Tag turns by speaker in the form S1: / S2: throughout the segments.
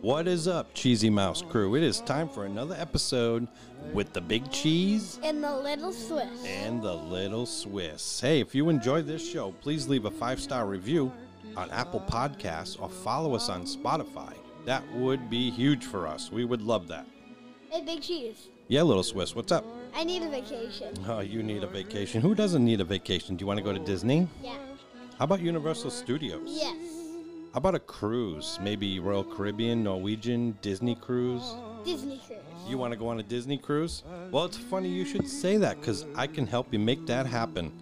S1: What is up, Cheesy Mouse crew? It is time for another episode with the Big Cheese
S2: And the little Swiss.
S1: and the Little Swiss. Hey, if you enjoy this show, please leave a five star review on Apple Podcasts or follow us on Spotify. That would be huge for us. We would love that.
S2: Hey, Big Cheese.
S1: Yeah, Little Swiss, what's up?
S2: I need a vacation.
S1: Oh, you need a vacation. Who doesn't need a vacation? Do you want to go to Disney?
S2: Yeah.
S1: How about Universal Studios?
S2: Yes.
S1: How about a cruise? Maybe Royal Caribbean, Norwegian, Disney cruise?
S2: Disney cruise.
S1: You want to go on a Disney cruise? Well, it's funny you should say that because I can help you make that happen.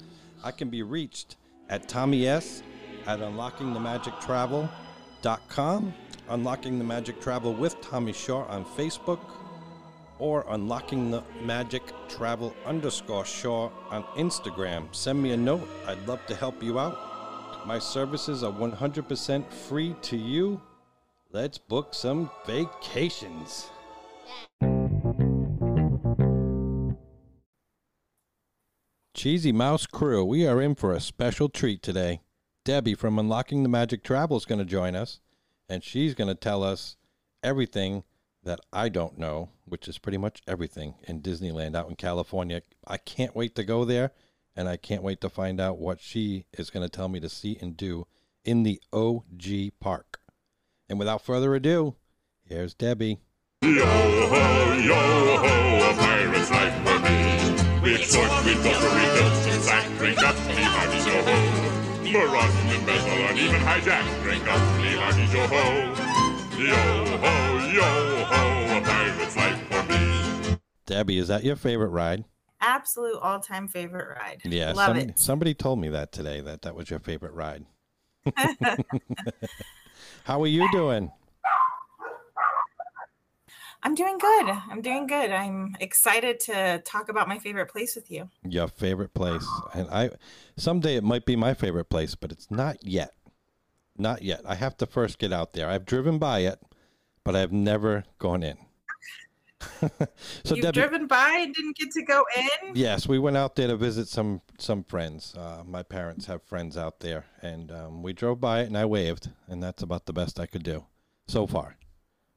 S1: I can be reached at Tommy S at unlockingthemagictravel.com, Unlocking the Magic Travel with Tommy Shaw on Facebook, or Unlocking the Magic Travel underscore Shaw on Instagram. Send me a note. I'd love to help you out. My services are 100% free to you. Let's book some vacations. Cheesy Mouse Crew, we are in for a special treat today. Debbie from Unlocking the Magic Travel is going to join us, and she's going to tell us everything that I don't know, which is pretty much everything in Disneyland out in California. I can't wait to go there, and I can't wait to find out what she is going to tell me to see and do in the OG park. And without further ado, here's Debbie.
S3: Yo ho, yo ho, a pirate's life for me. We explored, we filter, we built, sack, drink up, leave hearties yo ho. Maraud, embezzle, and even hijack, drink up, leave hearties yo ho. Yo ho, yo ho, a pirate's life for me.
S1: Debbie, is that your favorite ride?
S4: Absolute all-time favorite ride.
S1: Yeah,
S4: love
S1: somebody,
S4: it.
S1: somebody told me that today that that was your favorite ride. How are you doing?
S4: I'm doing good. I'm doing good. I'm excited to talk about my favorite place with you.
S1: Your favorite place, and I someday it might be my favorite place, but it's not yet. Not yet. I have to first get out there. I've driven by it, but I've never gone in. so
S4: You've
S1: Debbie,
S4: driven by and didn't get to go in.
S1: Yes, we went out there to visit some some friends. Uh, my parents have friends out there, and um, we drove by it, and I waved, and that's about the best I could do so far.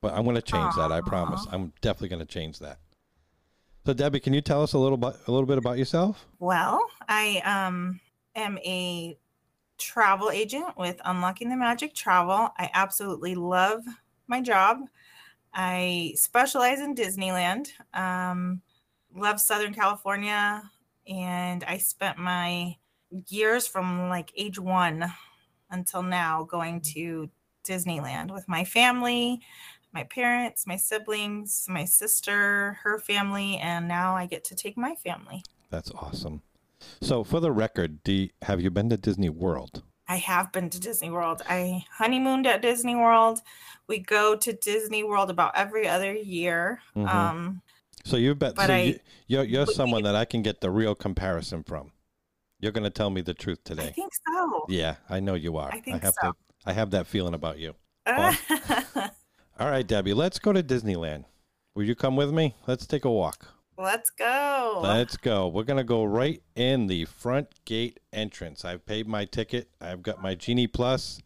S1: But I'm going to change that. I promise. I'm definitely going to change that. So, Debbie, can you tell us a little bit a little bit about yourself?
S4: Well, I um am a travel agent with Unlocking the Magic Travel. I absolutely love my job. I specialize in Disneyland. Um, love Southern California, and I spent my years from like age one until now going to Disneyland with my family, my parents, my siblings, my sister, her family, and now I get to take my family.
S1: That's awesome. So, for the record, do you, have you been to Disney World?
S4: I have been to Disney World. I honeymooned at Disney World. We go to Disney World about every other year.
S1: Mhm.
S4: Um,
S1: So you've been.
S4: But
S1: so
S4: I
S1: you, you're you're someone that I can get the real comparison from. You're going to tell me the truth today.
S4: I think so.
S1: Yeah, I know you are.
S4: I think
S1: have
S4: so.
S1: to. I have that feeling about you. All right, Debbie, let's go to Disneyland. Will you come with me? Let's take a walk.
S4: Let's go.
S1: Let's go. We're going to go right in the front gate entrance. I've paid my ticket. I've got my Genie Plus,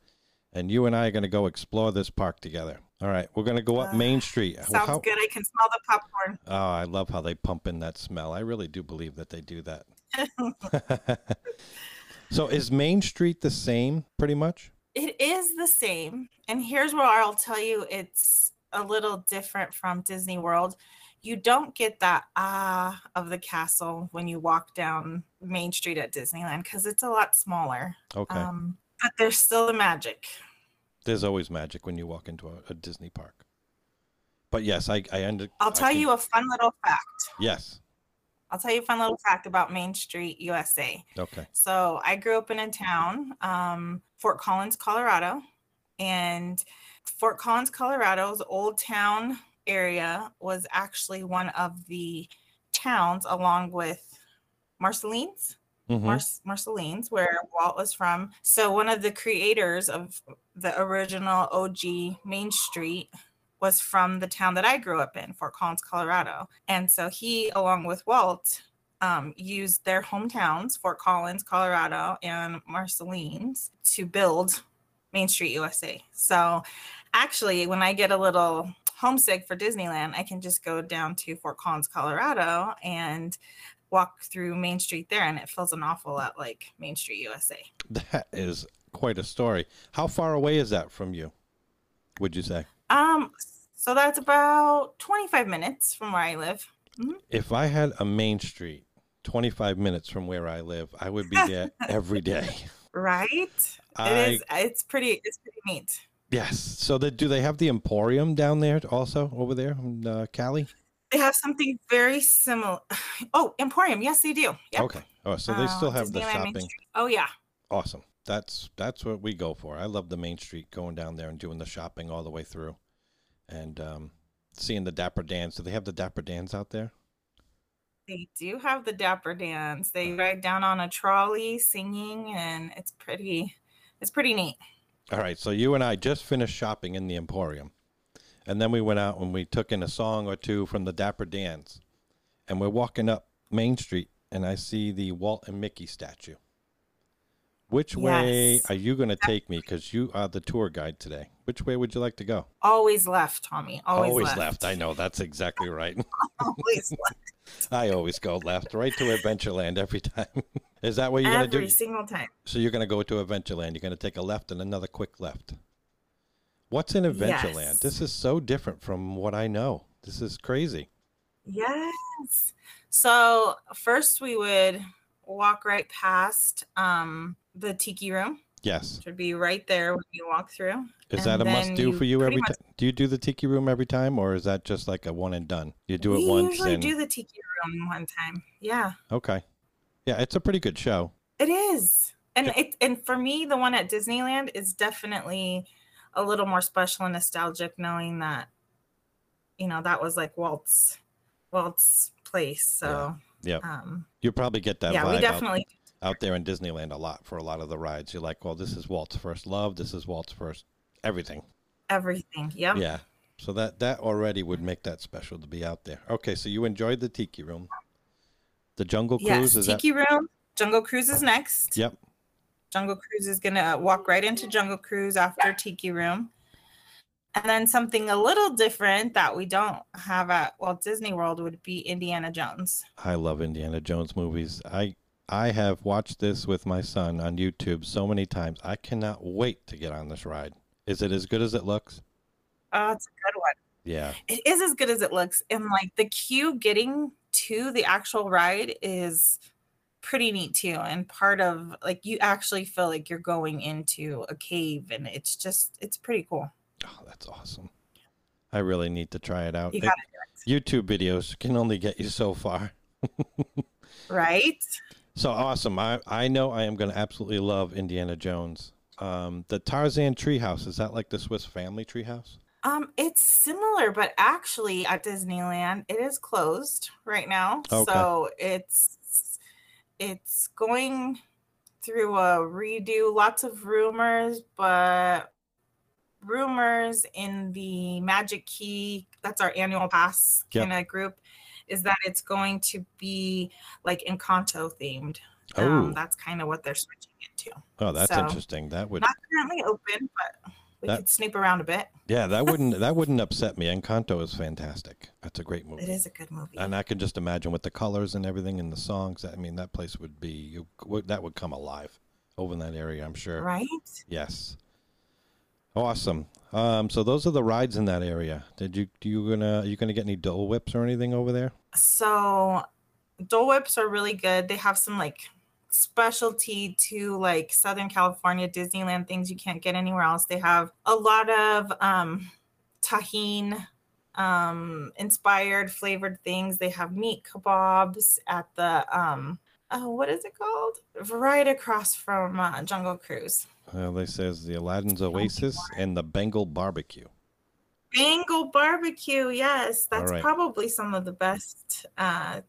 S1: and you and I are going to go explore this park together. All right, we're going to go up
S4: Uh,
S1: Main Street.
S4: Sounds
S1: how-
S4: good. I can smell the popcorn.
S1: Oh, I love how they pump in that smell. I really do believe that they do that. so is Main Street the same pretty much?
S4: It is the same. And here's where I'll tell you it's a little different from Disney World. You don't get that ah of the castle when you walk down Main Street at Disneyland because it's a lot smaller.
S1: Okay.
S4: Um, but there's still the magic.
S1: There's always magic when you walk into a, a Disney park. But yes, I I under
S4: I'll tell
S1: can-
S4: you a fun little fact.
S1: Yes.
S4: I'll tell you a fun little fact about Main Street, USA.
S1: Okay.
S4: So I grew up in a town, um, Fort Collins, Colorado, and Fort Collins, Colorado's old town area was actually one of the towns, along with Marceline's,
S1: Mhm.
S4: Mars- Marceline's, where Walt was from. So one of the creators of the original OG Main Street was from the town that I grew up in, Fort Collins, Colorado. And so he, along with Walt, um, used their hometowns, Fort Collins, Colorado, and Marceline's, to build Main Street USA. So actually, when I get a little homesick for Disneyland, I can just go down to Fort Collins, Colorado, and walk through Main Street there, and it feels an awful lot like Main Street, USA.
S1: That is quite a story. How far away is that from you? Would you say?
S4: Um, so that's about 25 minutes from where I live.
S1: If I had a main street 25 minutes from where I live, I would be there every day.
S4: Right?
S1: I,
S4: It is. It's pretty. It's pretty neat.
S1: Yes. So do they have the Emporium down there also over there in uh, Cali?
S4: They have something very similar. Oh, Emporium. Yes, they do. Yep.
S1: Okay. Oh, so they still
S4: Uh,
S1: have the shopping.
S4: Oh yeah.
S1: Awesome. That's that's what we go for. I love the main street, going down there and doing the shopping all the way through, and um, seeing the Dapper Dans. Do they have the Dapper Dans out there?
S4: They do have the Dapper Dans. They ride down on a trolley singing, and it's pretty. It's pretty neat.
S1: All right. So you and I just finished shopping in the Emporium, and then we went out and we took in a song or two from the Dapper Dans, and we're walking up Main Street, and I see the Walt and Mickey statue. Which way are you going to take me? Because you are the tour guide today. Which way would you like to go?
S4: Always left, Tommy. Always, left.
S1: I know that's exactly right.
S4: Always left.
S1: I always go left, right to Adventureland every time. Is that what you're going to do?
S4: Every single time.
S1: So you're going to go to Adventureland. You're going to take a left and another quick left. What's in Adventureland?
S4: Yes.
S1: This is so different from what I know. This is crazy.
S4: Yes. So first we would walk right past um the tiki room,
S1: Yes.
S4: which would be right there when you walk through.
S1: Is
S4: And
S1: that a must do for you every time? Do you do the tiki room every time or is that just like a one and done? You do it
S4: we
S1: once
S4: usually
S1: and
S4: do the tiki room one time. Yeah.
S1: Okay. Yeah, it's a pretty good show.
S4: It is. And
S1: Yeah.
S4: it and for me, the one at Disneyland is definitely a little more special and nostalgic knowing that, you know, that was like Walt's Walt's place. So
S1: Yep.
S4: um
S1: You probably get that
S4: yeah,
S1: vibe
S4: we
S1: out-
S4: definitely
S1: out there in Disneyland a lot for a lot of the rides. You're like, well, this is Walt's first love. This is Walt's first everything.
S4: everything. Yep.
S1: Yeah. So that that already would make that special to be out there. Okay, so you enjoyed the Tiki Room. The Jungle Cruise
S4: Yes,
S1: is
S4: Tiki Room. Jungle Cruise is next.
S1: Yep.
S4: Jungle Cruise is gonna walk right into Jungle Cruise after Tiki Room. And then something a little different that we don't have at Walt Disney World would be Indiana Jones.
S1: I love Indiana Jones movies. I I have watched this with my son on YouTube so many times. I cannot wait to get on this ride. Is it as good as it looks?
S4: Oh, it's a good one.
S1: Yeah.
S4: It is as good as it looks. And like the queue getting to the actual ride is pretty neat too. And part of like you actually feel like you're going into a cave and it's just it's pretty cool.
S1: Oh, that's awesome. I really need to try it out.
S4: You gotta do
S1: YouTube videos can only get you so far.
S4: Right?
S1: So awesome. I, I know I am going to absolutely love Indiana Jones. Um, the Tarzan treehouse, is that like the Swiss family treehouse?
S4: Um, it's similar, but actually at Disneyland, it is closed right now.
S1: Okay.
S4: So it's it's going through a redo. Lots of rumors, but rumors in the Magic Key, that's our annual pass
S1: Yep.
S4: kind of group, is that it's going to be like Encanto themed.
S1: Oh,
S4: Um, that's kind of what they're switching it to.
S1: oh, that's
S4: so-
S1: interesting. That would,
S4: Not currently open, but we
S1: That-
S4: could snoop around a bit.
S1: yeah, that wouldn't, that wouldn't upset me. Encanto is fantastic. That's a great movie.
S4: It is a good movie.
S1: And I can just imagine with the colors and everything and the songs. I mean, that place would be, you, would- that would come alive over in that area, I'm sure.
S4: Right?
S1: Yes. Awesome. Um, so those are the rides in that area. Did you, do you gonna, are you gonna get any Dole Whips or anything over there?
S4: So Dole Whips are really good. They have some like specialty to like Southern California Disneyland things you can't get anywhere else. They have a lot of um tahine um inspired flavored things. They have meat kebabs at the um oh what is it called? Right across from uh, Jungle Cruise.
S1: Well, they says the Aladdin's Oasis and the Bengal Barbecue.
S4: Bengal barbecue, yes, that's
S1: right.
S4: probably some of the best uh,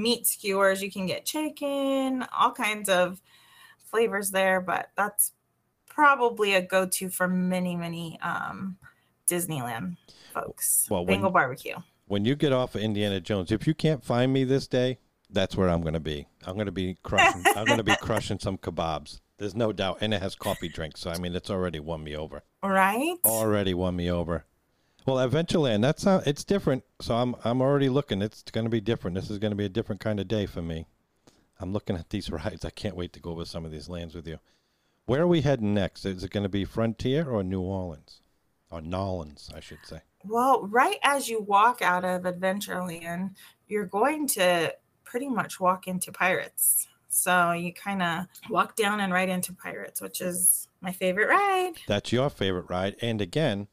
S4: meat skewers. You can get chicken, all kinds of flavors there, but that's probably a go-to for many, many um, Disneyland folks.
S1: Well, when-
S4: Bengal barbecue.
S1: When you get off of Indiana Jones, if you can't find me this day, that's where I'm going to be. I'm going to be crushing. I'm going to be crushing some kebabs. There's no doubt, and it has coffee drinks. So I mean, it's already won me over.
S4: Right?
S1: Already won me over. Well, Adventureland, that's uh, it's different. So I'm I'm already looking. It's going to be different. This is going to be a different kind of day for me. I'm looking at these rides. I can't wait to go over some of these lands with you. Where are we heading next? Is it going to be Frontier or New Orleans? Or Nolans, I should say.
S4: Well, right as you walk out of Adventureland, you're going to pretty much walk into Pirates. So you kind of walk down and right into Pirates, which is my favorite ride.
S1: That's your favorite ride. And again,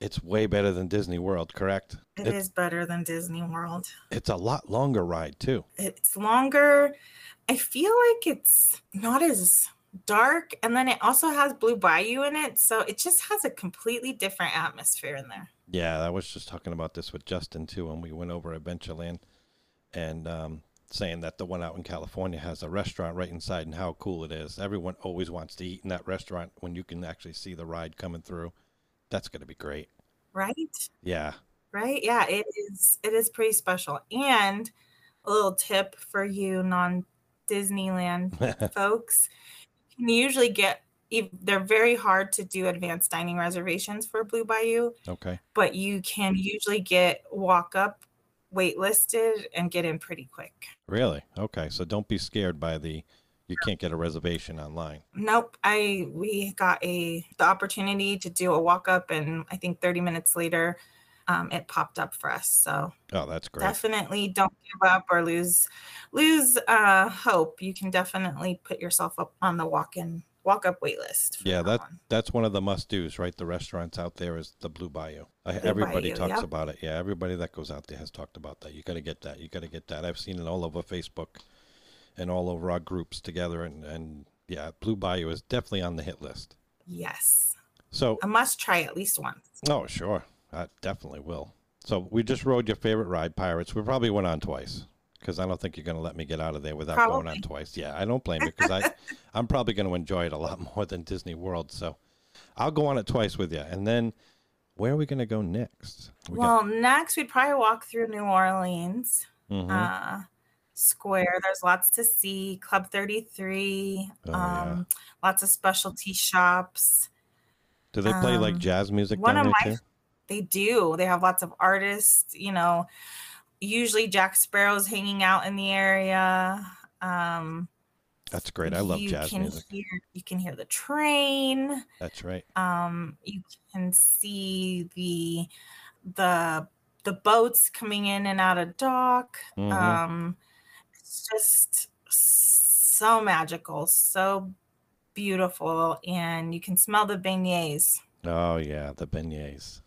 S1: it's way better than Disney World, correct?
S4: It
S1: It-
S4: is better than Disney World.
S1: It's a lot longer ride, too.
S4: It's longer. I feel like it's not as dark. And then it also has Blue Bayou in it. So it just has a completely different atmosphere in there.
S1: Yeah, I was just talking about this with Justin, too, when we went over Adventureland and um, saying that the one out in California has a restaurant right inside and how cool it is. Everyone always wants to eat in that restaurant when you can actually see the ride coming through. That's going to be great.
S4: Right?
S1: Yeah.
S4: right yeah it is it is pretty special and a little tip for you non disneyland folks you can usually get they're very hard to do advanced dining reservations for blue bayou
S1: okay.
S4: but you can usually get walk up wait listed and get in pretty quick
S1: Really? Okay. So don't be scared by the you can't get a reservation online.
S4: nope i we got a the opportunity to do a walk up and i think 30 minutes later um, it popped up for us so
S1: Oh, that's great.
S4: definitely don't give up or lose lose uh hope you can definitely put yourself up on the walk-in walk-up wait list
S1: Yeah, that
S4: one.
S1: that's one of the must-dos, right? The restaurants out there is the Blue Bayou.
S4: Blue
S1: everybody
S4: Bayou,
S1: talks
S4: yep.
S1: about it. Yeah, everybody that goes out there has talked about that. You got to get that. You got to get that. I've seen it all over Facebook and all over our groups together, and and yeah, Blue Bayou is definitely on the hit list.
S4: yes
S1: So,
S4: a must try at least once
S1: oh sure, I definitely will. So we just rode your favorite ride, Pirates. We probably went on twice because I don't think you're going to let me get out of there without going on twice. Yeah, I don't blame you because I, I'm probably going to enjoy it a lot more than Disney World. So I'll go on it twice with you. And then where are we going to go next? We got-
S4: well next we'd probably walk through new orleans
S1: Mhm.
S4: uh square there's lots to see club 33
S1: Oh, yeah.
S4: um lots of specialty shops
S1: Do they play like
S4: um,
S1: jazz music
S4: one of
S1: there
S4: my
S1: too?
S4: They do. They have lots of artists, you know, usually Jack Sparrow's hanging out in the area. Um
S1: That's great. I love jazz music.
S4: Hear, you can hear the train.
S1: That's right.
S4: Um you can see the the the boats coming in and out of dock.
S1: Mhm.
S4: Um it's just so magical, so beautiful and you can smell the beignets.
S1: Oh yeah, the beignets.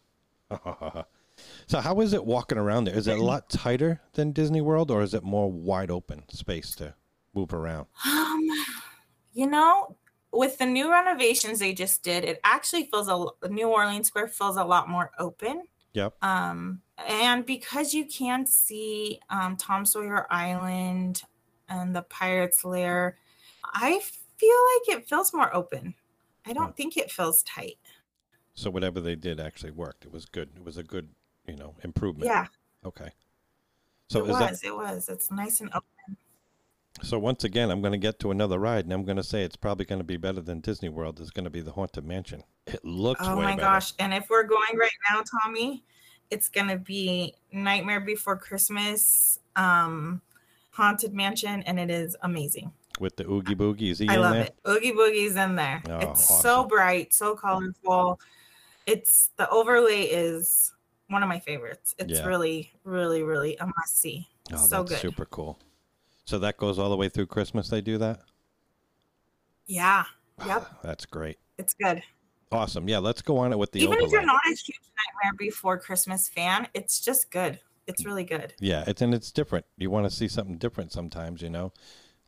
S1: so how is it walking around there? Is it a lot tighter than Disney World, or is it more wide open space to move around?
S4: Um, you know, with the new renovations they just did, it actually feels a New Orleans Square feels a lot more open.
S1: Yep.
S4: Um, and because you can see um, Tom Sawyer Island and the Pirates Lair, I feel like it feels more open. I don't think it feels tight.
S1: So whatever they did actually worked. It was good. It was a good, you know, improvement.
S4: Yeah,
S1: Okay. So
S4: it was.
S1: that
S4: It was. It's nice and open.
S1: so? Once again, I'm going to get to another ride, and I'm going to say it's probably going to be better than Disney World. It's going to be the Haunted Mansion. It looks
S4: Oh my
S1: better.
S4: gosh. And if we're going right now, Tommy, it's gonna be Nightmare Before Christmas, um, Haunted Mansion, and it is amazing.
S1: With the Oogie Boogie, is he
S4: I
S1: in
S4: love
S1: there?
S4: it. Oogie Boogie's in there.
S1: Oh,
S4: it's
S1: awesome.
S4: so bright, so colorful. It's the overlay is one of my favorites. It's
S1: Yeah.
S4: really, really, really a must see.
S1: Oh,
S4: so good.
S1: super cool. So that goes all the way through Christmas. They do that.
S4: Yeah. Yep.
S1: That's great.
S4: It's good.
S1: Awesome. Yeah, let's go on it with the
S4: Even
S1: overlay.
S4: if you're not a huge Nightmare Before Christmas fan, it's just good. It's really good.
S1: Yeah, it's and it's different. You want to see something different sometimes, you know.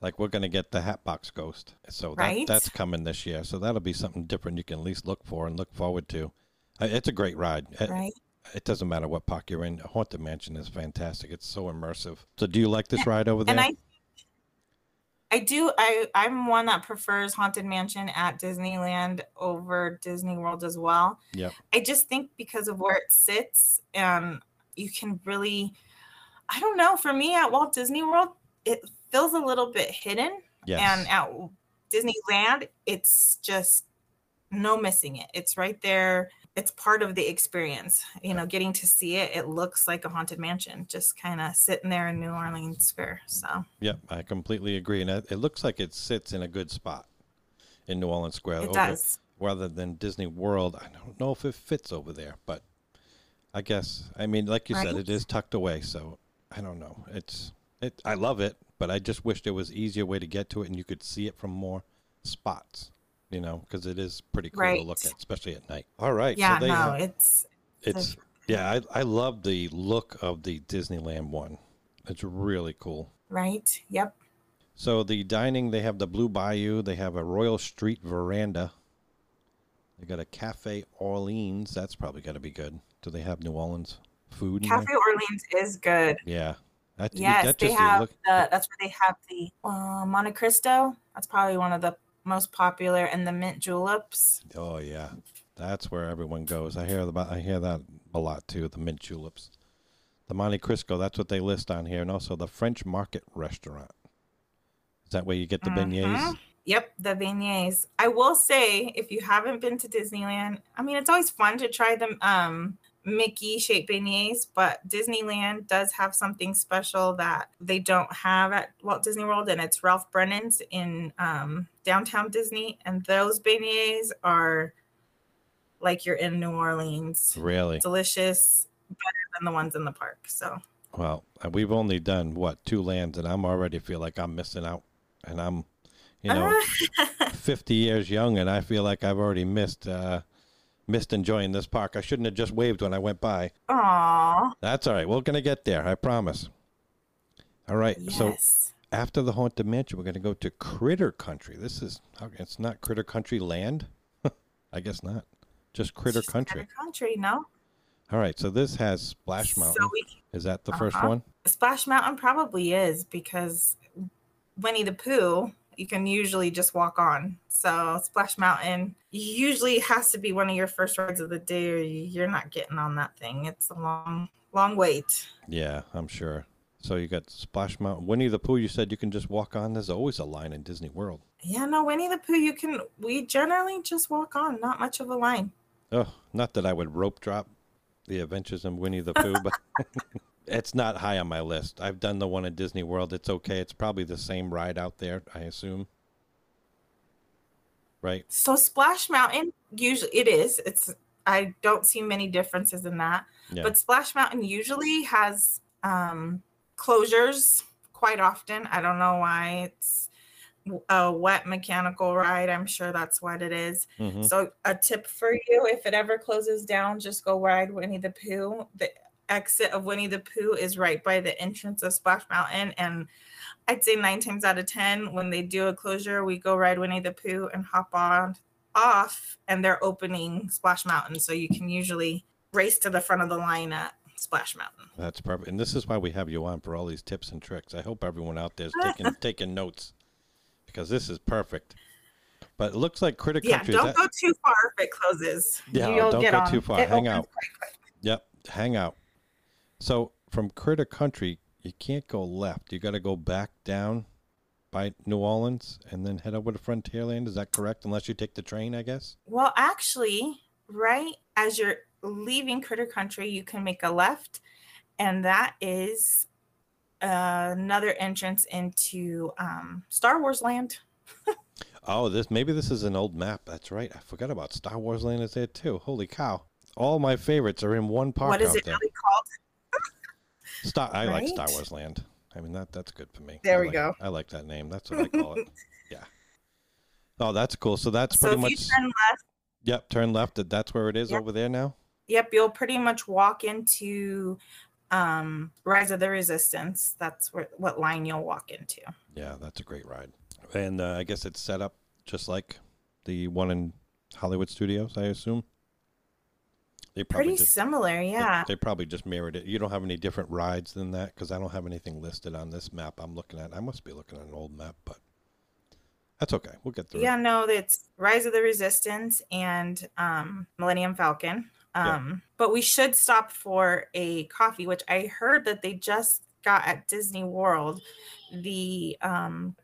S1: Like we're gonna get the Hatbox Ghost, so that,
S4: Right.
S1: that's coming this year. So that'll be something different you can at least look for and look forward to. It's a great ride.
S4: Right.
S1: it doesn't matter what park you're in. Haunted Mansion is fantastic. It's so immersive. So do you like this ride over there?
S4: I do I I'm one that prefers Haunted Mansion at Disneyland over Disney World as well.
S1: Yeah.
S4: I just think because of where it sits and you can really I don't know, for me at Walt Disney World it feels a little bit hidden
S1: yes.
S4: and at Disneyland, it's just no missing it. It's right there. It's part of the experience. You know, getting to see it, it looks like a haunted mansion, just kind of sitting there in New Orleans Square. So
S1: Yep, I completely agree, and it, looks like it sits in a good spot in New Orleans Square.
S4: it
S1: over-
S4: does.
S1: rather than Disney World. I don't know if it fits over there, but I guess I mean, like you said, it is tucked away, so I don't know. It's it. I love it, but I just wish there was easier way to get to it, and you could see it from more spots. You know, because it is pretty cool to look at, especially at night. All right,
S4: Yeah,
S1: so they
S4: no,
S1: have-
S4: it's
S1: it's yeah. I I love the look of the Disneyland one. It's really cool.
S4: right. Yep.
S1: So the dining, they have the Blue Bayou. They have a Royal Street veranda. They got a Cafe Orleans. That's probably got to be good. Do they have New Orleans food? in there?
S4: Cafe Orleans is good.
S1: Yeah. That,
S4: Yes,
S1: that
S4: they
S1: just- you
S4: have
S1: look-
S4: the. That's where they have the uh, Monte Cristo. That's probably one of the most popular, and the mint juleps.
S1: oh yeah, that's where everyone goes. I hear about. I hear that a lot too. The mint juleps, the Monte Cristo. That's what they list on here, and also the French Market restaurant. Is that where you get the beignets?
S4: Mhm. Yep, the beignets. I will say, if you haven't been to Disneyland, I mean, it's always fun to try them. um, Mickey shaped beignets, but Disneyland does have something special that they don't have at Walt Disney World, and it's Ralph Brennan's in um, downtown Disney. And those beignets are like you're in New Orleans.
S1: Really?
S4: Delicious, better than the ones in the park. So,
S1: Well, we've only done what two lands, and I'm already feel like I'm missing out, and I'm, you know, 50 years young, and I feel like I've already missed uh, missed enjoying this park. I shouldn't have just waved when I went by.
S4: Aw,
S1: That's all right. We're gonna get there. I promise. All right. So after the haunted mansion, we're gonna go to Critter Country. This is, it's not Critter Country Land. I guess not. Just Critter
S4: Just
S1: Country.
S4: Critter Country, no?
S1: All right. So this has Splash Mountain.
S4: So we
S1: is that the first
S4: Uh-huh.
S1: one?
S4: Splash Mountain probably is because Winnie the Pooh, you can usually just walk on. So Splash Mountain usually has to be one of your first rides of the day, or you're not getting on that thing. It's a long, long wait.
S1: Yeah, I'm sure. So you got Splash Mountain, Winnie the Pooh. You said you can just walk on. There's always a line in Disney World.
S4: Yeah, no, Winnie the Pooh, you can. We generally just walk on, not much of a line.
S1: Oh, not that I would rope drop the Adventures in Winnie the Pooh, but it's not high on my list. I've done the one in Disney World. It's okay. It's probably the same ride out there, I assume. Right?
S4: So Splash Mountain, usually it is. It's I don't see many differences in that.
S1: Yeah.
S4: But Splash Mountain usually has um, closures quite often. I don't know why it's a wet mechanical ride. I'm sure that's what it is.
S1: hmm
S4: So a tip for you: if it ever closes down, just go ride Winnie the Pooh. The exit of Winnie the Pooh is right by the entrance of Splash Mountain, and I'd say nine times out of ten, when they do a closure, we go ride Winnie the Pooh and hop on off, and they're opening Splash Mountain, so you can usually race to the front of the line at Splash Mountain.
S1: That's perfect. And this is why we have you on for all these tips and tricks. I hope everyone out there's taking taking notes because this is perfect. But it looks like Critter
S4: Yeah,
S1: Country. is
S4: don't
S1: that-
S4: go too far if it closes.
S1: Yeah,
S4: You'll
S1: don't
S4: get
S1: go
S4: on.
S1: too far.
S4: It
S1: Hang out.
S4: quite.
S1: Yep, hang out. So from Critter Country, you can't go left. You got to go back down by New Orleans and then head over to Frontierland. Is that correct? Unless you take the train, I guess.
S4: Well, actually, right as you're leaving Critter Country, you can make a left, and that is uh, another entrance into um, Star Wars Land.
S1: Oh, this maybe this is an old map. That's right. I forgot about Star Wars Land is there too. Holy cow! All my favorites are in one park
S4: what is it
S1: there.
S4: really called?
S1: Star. I like Star Wars Land. I mean that that's good for me.
S4: There
S1: I
S4: we
S1: like-
S4: go.
S1: I like that name. That's what I call it. yeah. Oh, that's cool. So that's
S4: So
S1: pretty
S4: if
S1: much.
S4: you turn left,
S1: Yep, turn left. That's where it is
S4: Yep.
S1: over there now.
S4: yep, you'll pretty much walk into um, Rise of the Resistance. That's where what line you'll walk into.
S1: Yeah, that's a great ride. And uh, I guess it's set up just like the one in Hollywood Studios, I assume. They probably
S4: Pretty
S1: just
S4: similar, yeah.
S1: They, probably just mirrored it. You don't have any different rides than that because I don't have anything listed on this map I'm looking at. I must be looking at an old map, but that's okay. We'll get through.
S4: Yeah,
S1: it.
S4: no, it's Rise of the Resistance and um, Millennium Falcon.
S1: Yeah.
S4: Um, But we should stop for a coffee, which I heard that they just got at Disney World. The um,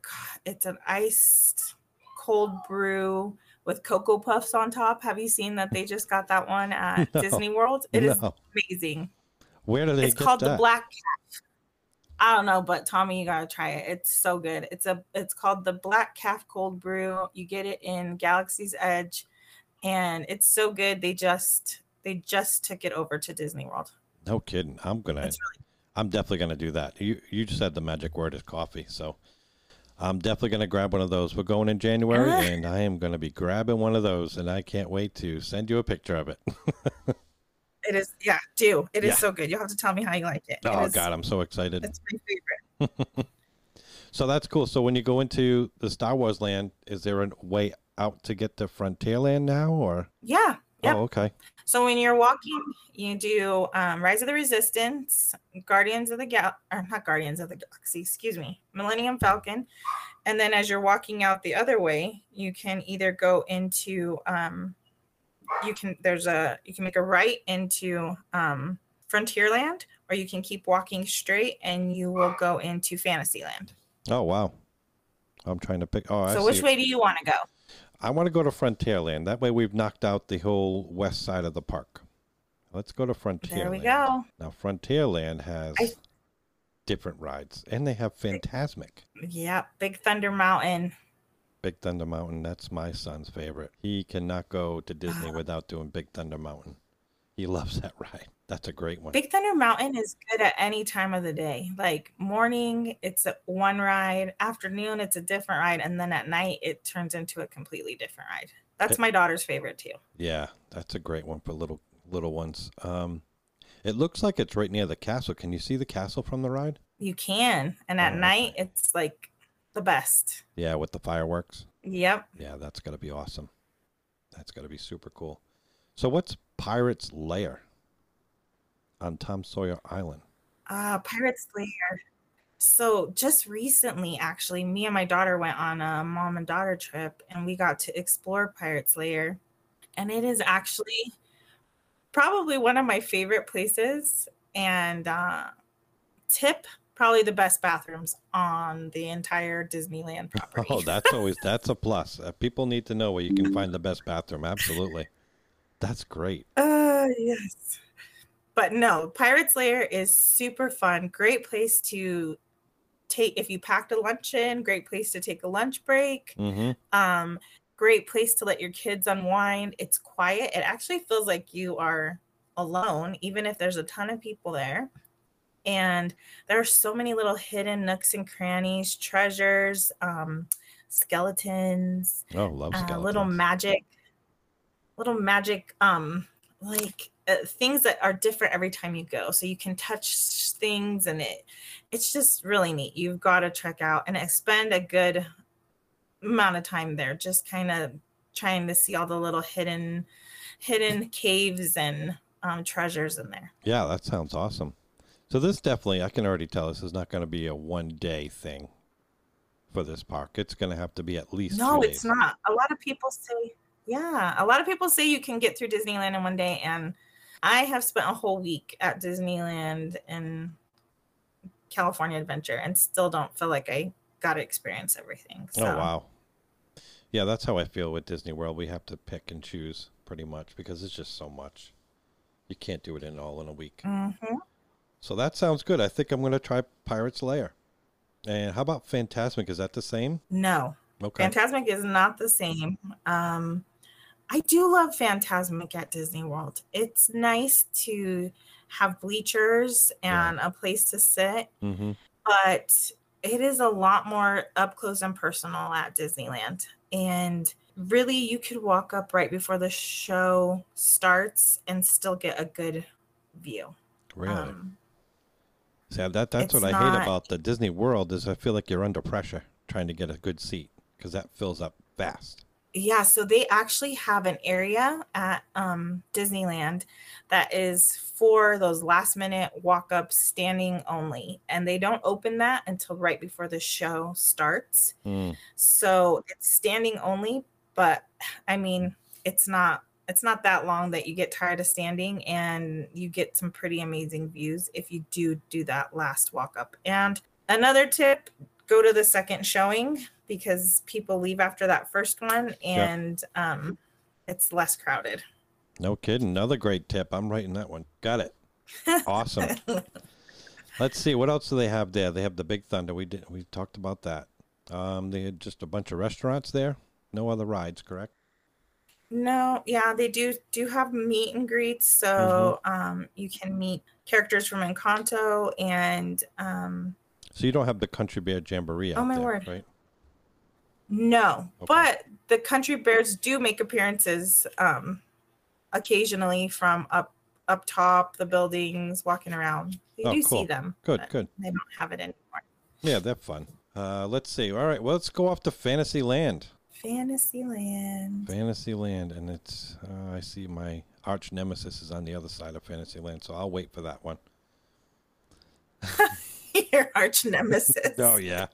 S4: it's an iced cold brew with cocoa puffs on top. Have you seen that they just got that one at
S1: No.
S4: Disney World? It is
S1: No.
S4: amazing.
S1: Where do they
S4: It's
S1: get
S4: called
S1: that?
S4: the Black Caf. I don't know, but Tommy, you gotta try it. It's so good. It's a it's called the Black Caf Cold Brew. You get it in Galaxy's Edge, and it's so good. They just they just took it over to Disney World.
S1: No kidding. I'm gonna.
S4: It's
S1: I'm definitely gonna do that. You you just said the magic word is coffee, so I'm definitely gonna grab one of those. We're going in January,
S4: Ah.
S1: and I am gonna be grabbing one of those, and I can't wait to send you a picture of it.
S4: It is yeah, do it is
S1: Yeah.
S4: so good. You'll have to tell me how you like it. It
S1: oh
S4: is-
S1: God, I'm so excited.
S4: it's my favorite.
S1: So that's cool. So when you go into the Star Wars land, is there a way out to get to Frontierland now, or?
S4: Yeah. Yep.
S1: Oh, okay.
S4: So when you're walking, you do um, Rise of the Resistance, Guardians of the Gal, or not Guardians of the Galaxy, excuse me, Millennium Falcon, and then as you're walking out the other way, you can either go into, um, you can there's a you can make a right into um, Frontierland, or you can keep walking straight and you will go into Fantasyland.
S1: Oh wow. I'm trying to pick. Oh, I
S4: so which way do you want to go?
S1: I want to go to Frontierland. That way, we've knocked out the whole west side of the park. Let's go to Frontierland.
S4: There we go.
S1: Now, Frontierland has
S4: I-
S1: different rides, and they have Fantasmic.
S4: Yep, Big Thunder Mountain.
S1: Big Thunder Mountain, that's my son's favorite. He cannot go to Disney
S4: Ah.
S1: without doing Big Thunder Mountain. He loves that ride. That's a great one.
S4: Big Thunder Mountain is good at any time of the day. Like morning, it's a one ride. Afternoon, it's a different ride, and then at night, it turns into a completely different ride. That's
S1: It-
S4: my daughter's favorite too.
S1: Yeah, that's a great one for little little ones. Um, it looks like it's right near the castle. Can you see the castle from the ride?
S4: You can, and at
S1: Oh,
S4: night, it's like the best.
S1: Yeah, with the fireworks.
S4: Yep.
S1: Yeah, that's got to be awesome. That's got to be super cool. So, what's Pirate's Lair on Tom Sawyer Island?
S4: Uh, Pirates Lair. So just recently, actually, me and my daughter went on a mom and daughter trip, and we got to explore Pirates Lair, and it is actually probably one of my favorite places. And uh, tip probably the best bathrooms on the entire Disneyland property.
S1: Oh, that's always that's a plus. Uh, people need to know where you can find the best bathroom. Absolutely, that's great.
S4: Uh, yes. But no, Pirates Lair is super fun. Great place to take if you packed a lunch in, great place to take a lunch break.
S1: hmm
S4: Um, great place to let your kids unwind. It's quiet. It actually feels like you are alone, even if there's a ton of people there. And there are so many little hidden nooks and crannies, treasures, um, skeletons,
S1: Oh, love
S4: uh,
S1: skeletons.
S4: little magic little magic um like uh, things that are different every time you go so you can touch things and it it's just really neat you've got to check out and spend a good amount of time there just kind of trying to see all the little hidden hidden caves and um, treasures in there
S1: Yeah, that sounds awesome. So this definitely, I can already tell this is not going to be a one day thing for this park. It's going to have to be at least.
S4: no it's
S1: days.
S4: not a lot of people say yeah a lot of people say you can get through disneyland in one day and i have spent a whole week at disneyland and california adventure and still don't feel like i got to experience everything so
S1: Oh wow. Yeah, that's how I feel with Disney World. We have to pick and choose pretty much because it's just so much. You can't do it in all in a week.
S4: Mhm.
S1: So that sounds good. I think I'm going to try Pirate's Lair. And how about Fantasmic? Is that the same?
S4: no
S1: Okay.
S4: Phantasmic is not the same. Um, I do love Fantasmic at Disney World. It's nice to have bleachers
S1: Yeah.
S4: and a place to sit,
S1: mm-hmm.
S4: but it is a lot more up close and personal at Disneyland. And really, you could walk up right before the show starts and still get a good view.
S1: Really?
S4: Um,
S1: See, that that's what I hate about the Disney World is I feel like you're under pressure trying to get a good seat because that fills up fast.
S4: Yeah, so they actually have an area at um, Disneyland that is for those last minute walk ups, standing only. And they don't open that until right before the show starts.
S1: Mm.
S4: So it's standing only, but I mean, it's not it's not that long that you get tired of standing and you get some pretty amazing views if you do do that last walk up. And another tip, go to the second showing because people leave after that first one and um, it's less crowded.
S1: No kidding. Another great tip. I'm writing that one. Got it. Awesome. Let's see what else do they have there. They have the Big Thunder. We did. We talked about that. Um, they had just a bunch of restaurants there. No other rides, correct?
S4: No, yeah, they do do have meet and greets, so um, you can meet characters from Encanto and um,
S1: So you don't have the Country Bear Jamboree
S4: Oh, my
S1: there,
S4: word.
S1: right?
S4: No,
S1: Okay.
S4: but the country bears do make appearances um, occasionally from up up top the buildings, walking around. You
S1: Oh,
S4: do
S1: cool.
S4: see them.
S1: Good, good.
S4: They don't have it anymore.
S1: Yeah, they're fun. Uh, let's see. All right, well, let's go off to Fantasyland.
S4: Fantasyland.
S1: Fantasyland, and it's. Uh, I see my arch nemesis is on the other side of Fantasyland, so I'll wait for that one.
S4: Your arch nemesis.
S1: Oh yeah.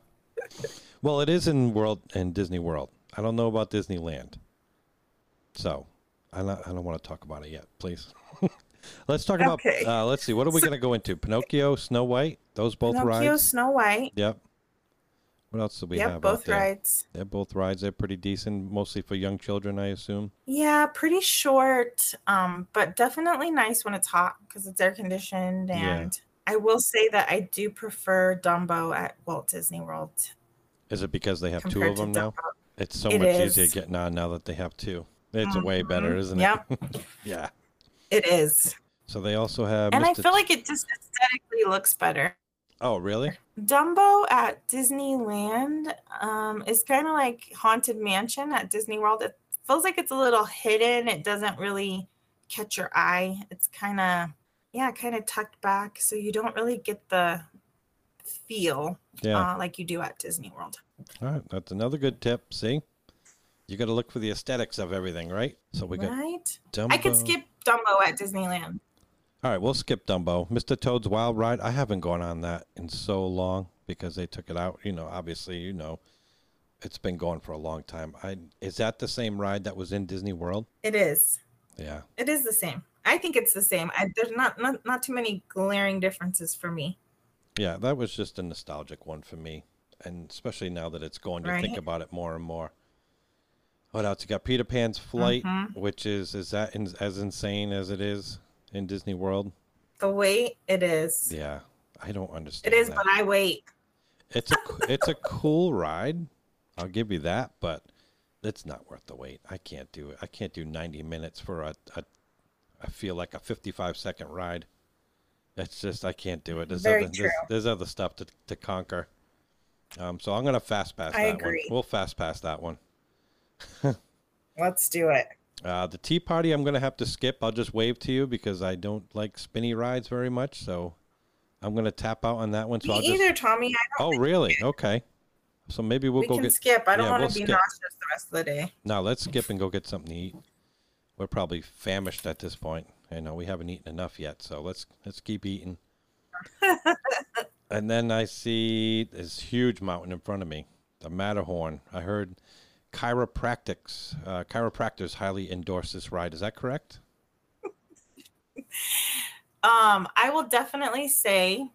S1: Well, it is in World in Disney World. I don't know about Disneyland, so I not, I don't want to talk about it yet. Please. let's talk
S4: Okay.
S1: about. Uh, let's see. What are we going to go into? Pinocchio, Snow White. Those both
S4: Pinocchio,
S1: rides.
S4: Snow White.
S1: Yep. What else do we
S4: yep,
S1: have?
S4: both rides.
S1: They're both rides. They're pretty decent, mostly for young children, I assume.
S4: Yeah, pretty short, um, but definitely nice when it's hot because it's air conditioned.
S1: Yeah.
S4: And I will say that I do prefer Dumbo at Walt Disney World
S1: Is it because they have two of them now?
S4: Dumbo.
S1: It's so
S4: It
S1: much easier getting on now that they have two. It's way better, isn't
S4: Yep.
S1: it? yeah.
S4: It is,
S1: So they also have.
S4: and I feel like it just aesthetically looks better.
S1: Oh, really?
S4: Dumbo at Disneyland um, is kind of like Haunted Mansion at Disney World. It feels like it's a little hidden. It doesn't really catch your eye. It's kind of, yeah, kind of tucked back. So you don't really get the feel
S1: Yeah.
S4: uh, like you do at Disney World.
S1: All right, that's another good tip. See, you got to look for the aesthetics of everything, right? So we got
S4: right?
S1: Dumbo.
S4: I could skip Dumbo at Disneyland.
S1: All right, we'll skip Dumbo. Mr. Toad's Wild Ride. I haven't gone on that in so long because they took it out. You know, obviously, you know, it's been going for a long time. I is that the same ride that was in Disney World?
S4: It is.
S1: Yeah.
S4: It is the same. I think it's the same. I, there's not, not not too many glaring differences for me.
S1: Yeah, that was just a nostalgic one for me, and especially now that it's going, you think about it more and more. What else? You got Peter Pan's Flight,
S4: Mhm.
S1: which is is that in, as insane as it is in Disney World?
S4: The wait, it is.
S1: Yeah, I don't understand.
S4: It is,
S1: that.
S4: but I wait.
S1: It's a, it's a cool ride. I'll give you that, but it's not worth the wait. I can't do it. I can't do 90 minutes for a, a I feel like a 55 second ride. It's just I can't do it. There's
S4: Very
S1: other
S4: true.
S1: There's, there's other stuff to to conquer. Um, so I'm gonna fast pass
S4: I
S1: that
S4: agree.
S1: one. We'll fast pass that one.
S4: Let's do it.
S1: Uh, the tea party I'm gonna have to skip. I'll just wave to you because I don't like spinny rides very much. So I'm gonna tap out on that one. So
S4: Me
S1: I'll just.
S4: either, Tommy. I don't
S1: Oh really? Okay. So maybe we'll
S4: we
S1: go
S4: can
S1: get.
S4: skip. I don't
S1: yeah,
S4: want to
S1: we'll
S4: be
S1: skip.
S4: nauseous the rest of the day.
S1: No, let's skip and go get something to eat. We're probably famished at this point. I know we haven't eaten enough yet, so let's let's keep eating. and then I see this huge mountain in front of me, the Matterhorn. I heard chiropractics, uh, chiropractors highly endorse this ride. Is that correct?
S4: Um, I will definitely say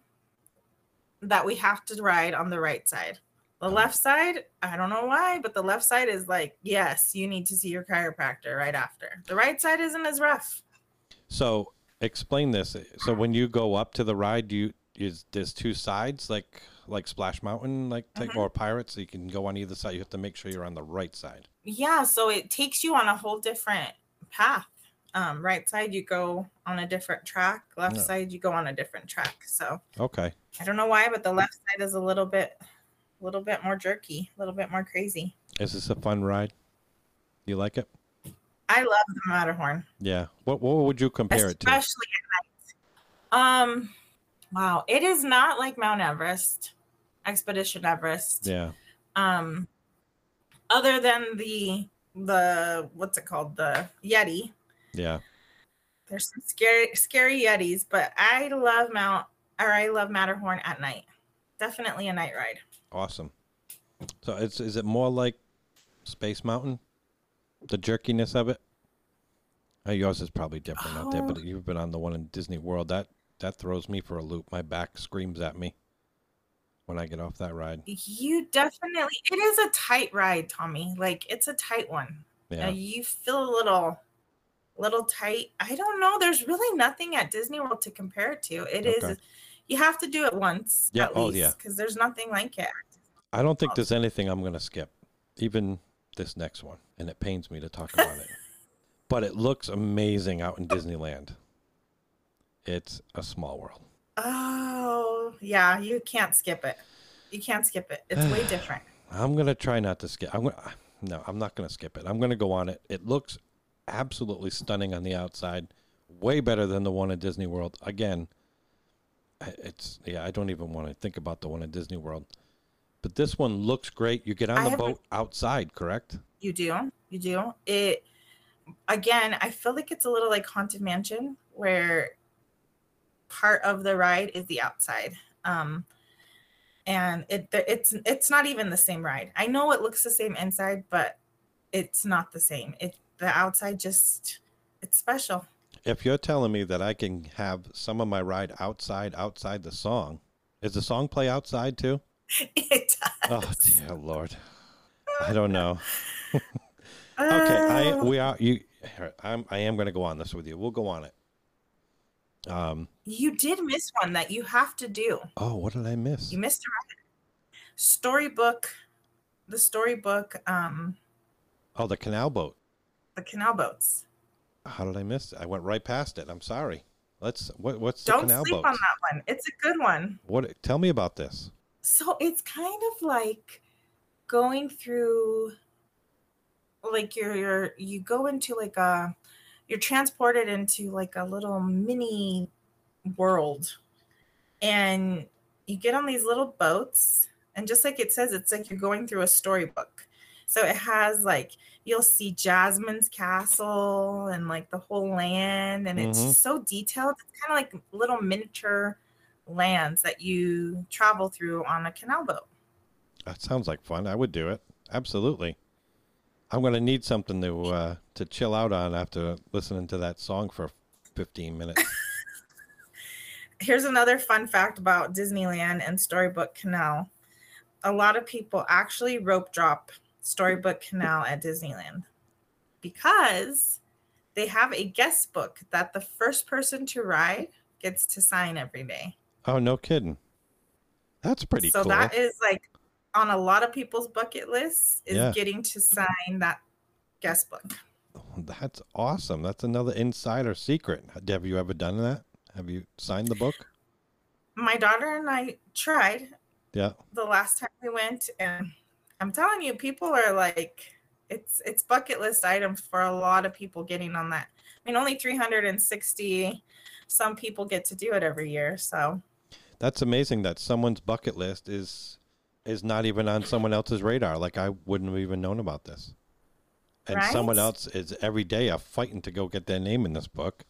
S4: that we have to ride on the right side. The left side, I don't know why, but the left side is like, yes, you need to see your chiropractor right after. The right side isn't as rough.
S1: So explain this. So when you go up to the ride, you is there's two sides like like Splash Mountain, like type or Pirates. So you can go on either side. You have to make sure you're on the right side.
S4: Yeah, so it takes you on a whole different path. Um, right side, you go on a different track. Left
S1: Yeah.
S4: side, you go on a different track. So
S1: Okay.
S4: I don't know why, but the left side is a little bit, a little bit more jerky, a little bit more crazy.
S1: Is this a fun ride? You like it?
S4: I love the Matterhorn.
S1: Yeah. What what would you compare it to?
S4: especially at night. Um, wow, it is not like Mount Everest, Expedition Everest.
S1: Yeah.
S4: Um, other than the the what's it called the Yeti.
S1: Yeah.
S4: There's some scary scary Yetis, but I love Mount or I love Matterhorn at night. Definitely a night ride.
S1: Awesome. So it's is it more like Space Mountain? The jerkiness of it? Uh, yours is probably different out there, but
S4: Oh.
S1: you've been on the one in Disney World. That that throws me for a loop. My back screams at me. when I get off that ride.
S4: You definitely it is a tight ride, Tommy. Like it's a tight one.
S1: Yeah.
S4: Uh, you feel a little little tight. I don't know. There's really nothing at Disney World to compare it to. It is.
S1: Okay.
S4: you have to do it once
S1: Yeah,
S4: at
S1: oh,
S4: least
S1: yeah.
S4: because there's nothing like it.
S1: I don't think there's anything I'm going to skip, even this next one, and it pains me to talk about it. But it looks amazing out in Disneyland. It's a small world.
S4: Oh, yeah, you can't skip it. You can't skip it. It's way different.
S1: I'm going to try not to skip. I'm to No, I'm not going to skip it. I'm going to go on it. It looks absolutely stunning on the outside. Way better than the one at Disney World. Again, it's yeah, I don't even want to think about the one at Disney World. But this one looks great. You get on
S4: I
S1: the boat outside, correct?
S4: You do. You do. It again, I feel like it's a little like Haunted Mansion where part of the ride is the outside. Um and it it's it's not even the same ride. I know it looks the same inside, but it's not the same. It the outside just it's special.
S1: If you're telling me that I can have some of my ride outside, outside the song, is the song play outside too?
S4: It does.
S1: Oh dear Lord, I don't know. Okay, I
S4: Uh,
S1: we are you. I'm I am going to go on this with you. We'll go on it. Um.
S4: you did miss one that you have to do.
S1: Oh, what did I miss?
S4: You missed a. Storybook, the storybook, um,
S1: Oh, the canal boat.
S4: the canal boats.
S1: How did I miss it? I went right past it. I'm sorry. Let's. What? What's the
S4: Don't
S1: canal
S4: sleep
S1: boat?
S4: on that one. It's a good one.
S1: What? Tell me about this.
S4: So it's kind of like going through like you're, you're you go into like a you're transported into like a little mini world. And you get on these little boats and just like it says it's like you're going through a storybook. So it has like you'll see jasmine's castle and like the whole land and it's
S1: Mhm.
S4: just so detailed. It's kind of like little miniature lands that you travel through on a canal boat
S1: That sounds like fun. I would do it. Absolutely. I'm going to need something to uh, to chill out on after listening to that song for 15 minutes.
S4: here's another fun fact about Disneyland and Storybook Canal. A lot of people actually rope drop Storybook Canal at Disneyland because they have a guest book that the first person to ride gets to sign every day.
S1: Oh, no kidding. That's pretty
S4: so
S1: cool.
S4: that is like on a lot of people's bucket lists is
S1: Yeah.
S4: getting to sign that guest book.
S1: Oh, that's awesome. That's another insider secret. Have you ever done that? Have you signed the book?
S4: My daughter and I tried
S1: Yeah.
S4: the last time we went and i'm telling you people are like it's it's bucket list items for a lot of people getting on that i mean only 360 some people get to do it every year so
S1: That's amazing that someone's bucket list is is not even on someone else's radar. Like I wouldn't have even known about this. And someone else is every day a fighting to go get their name in this book.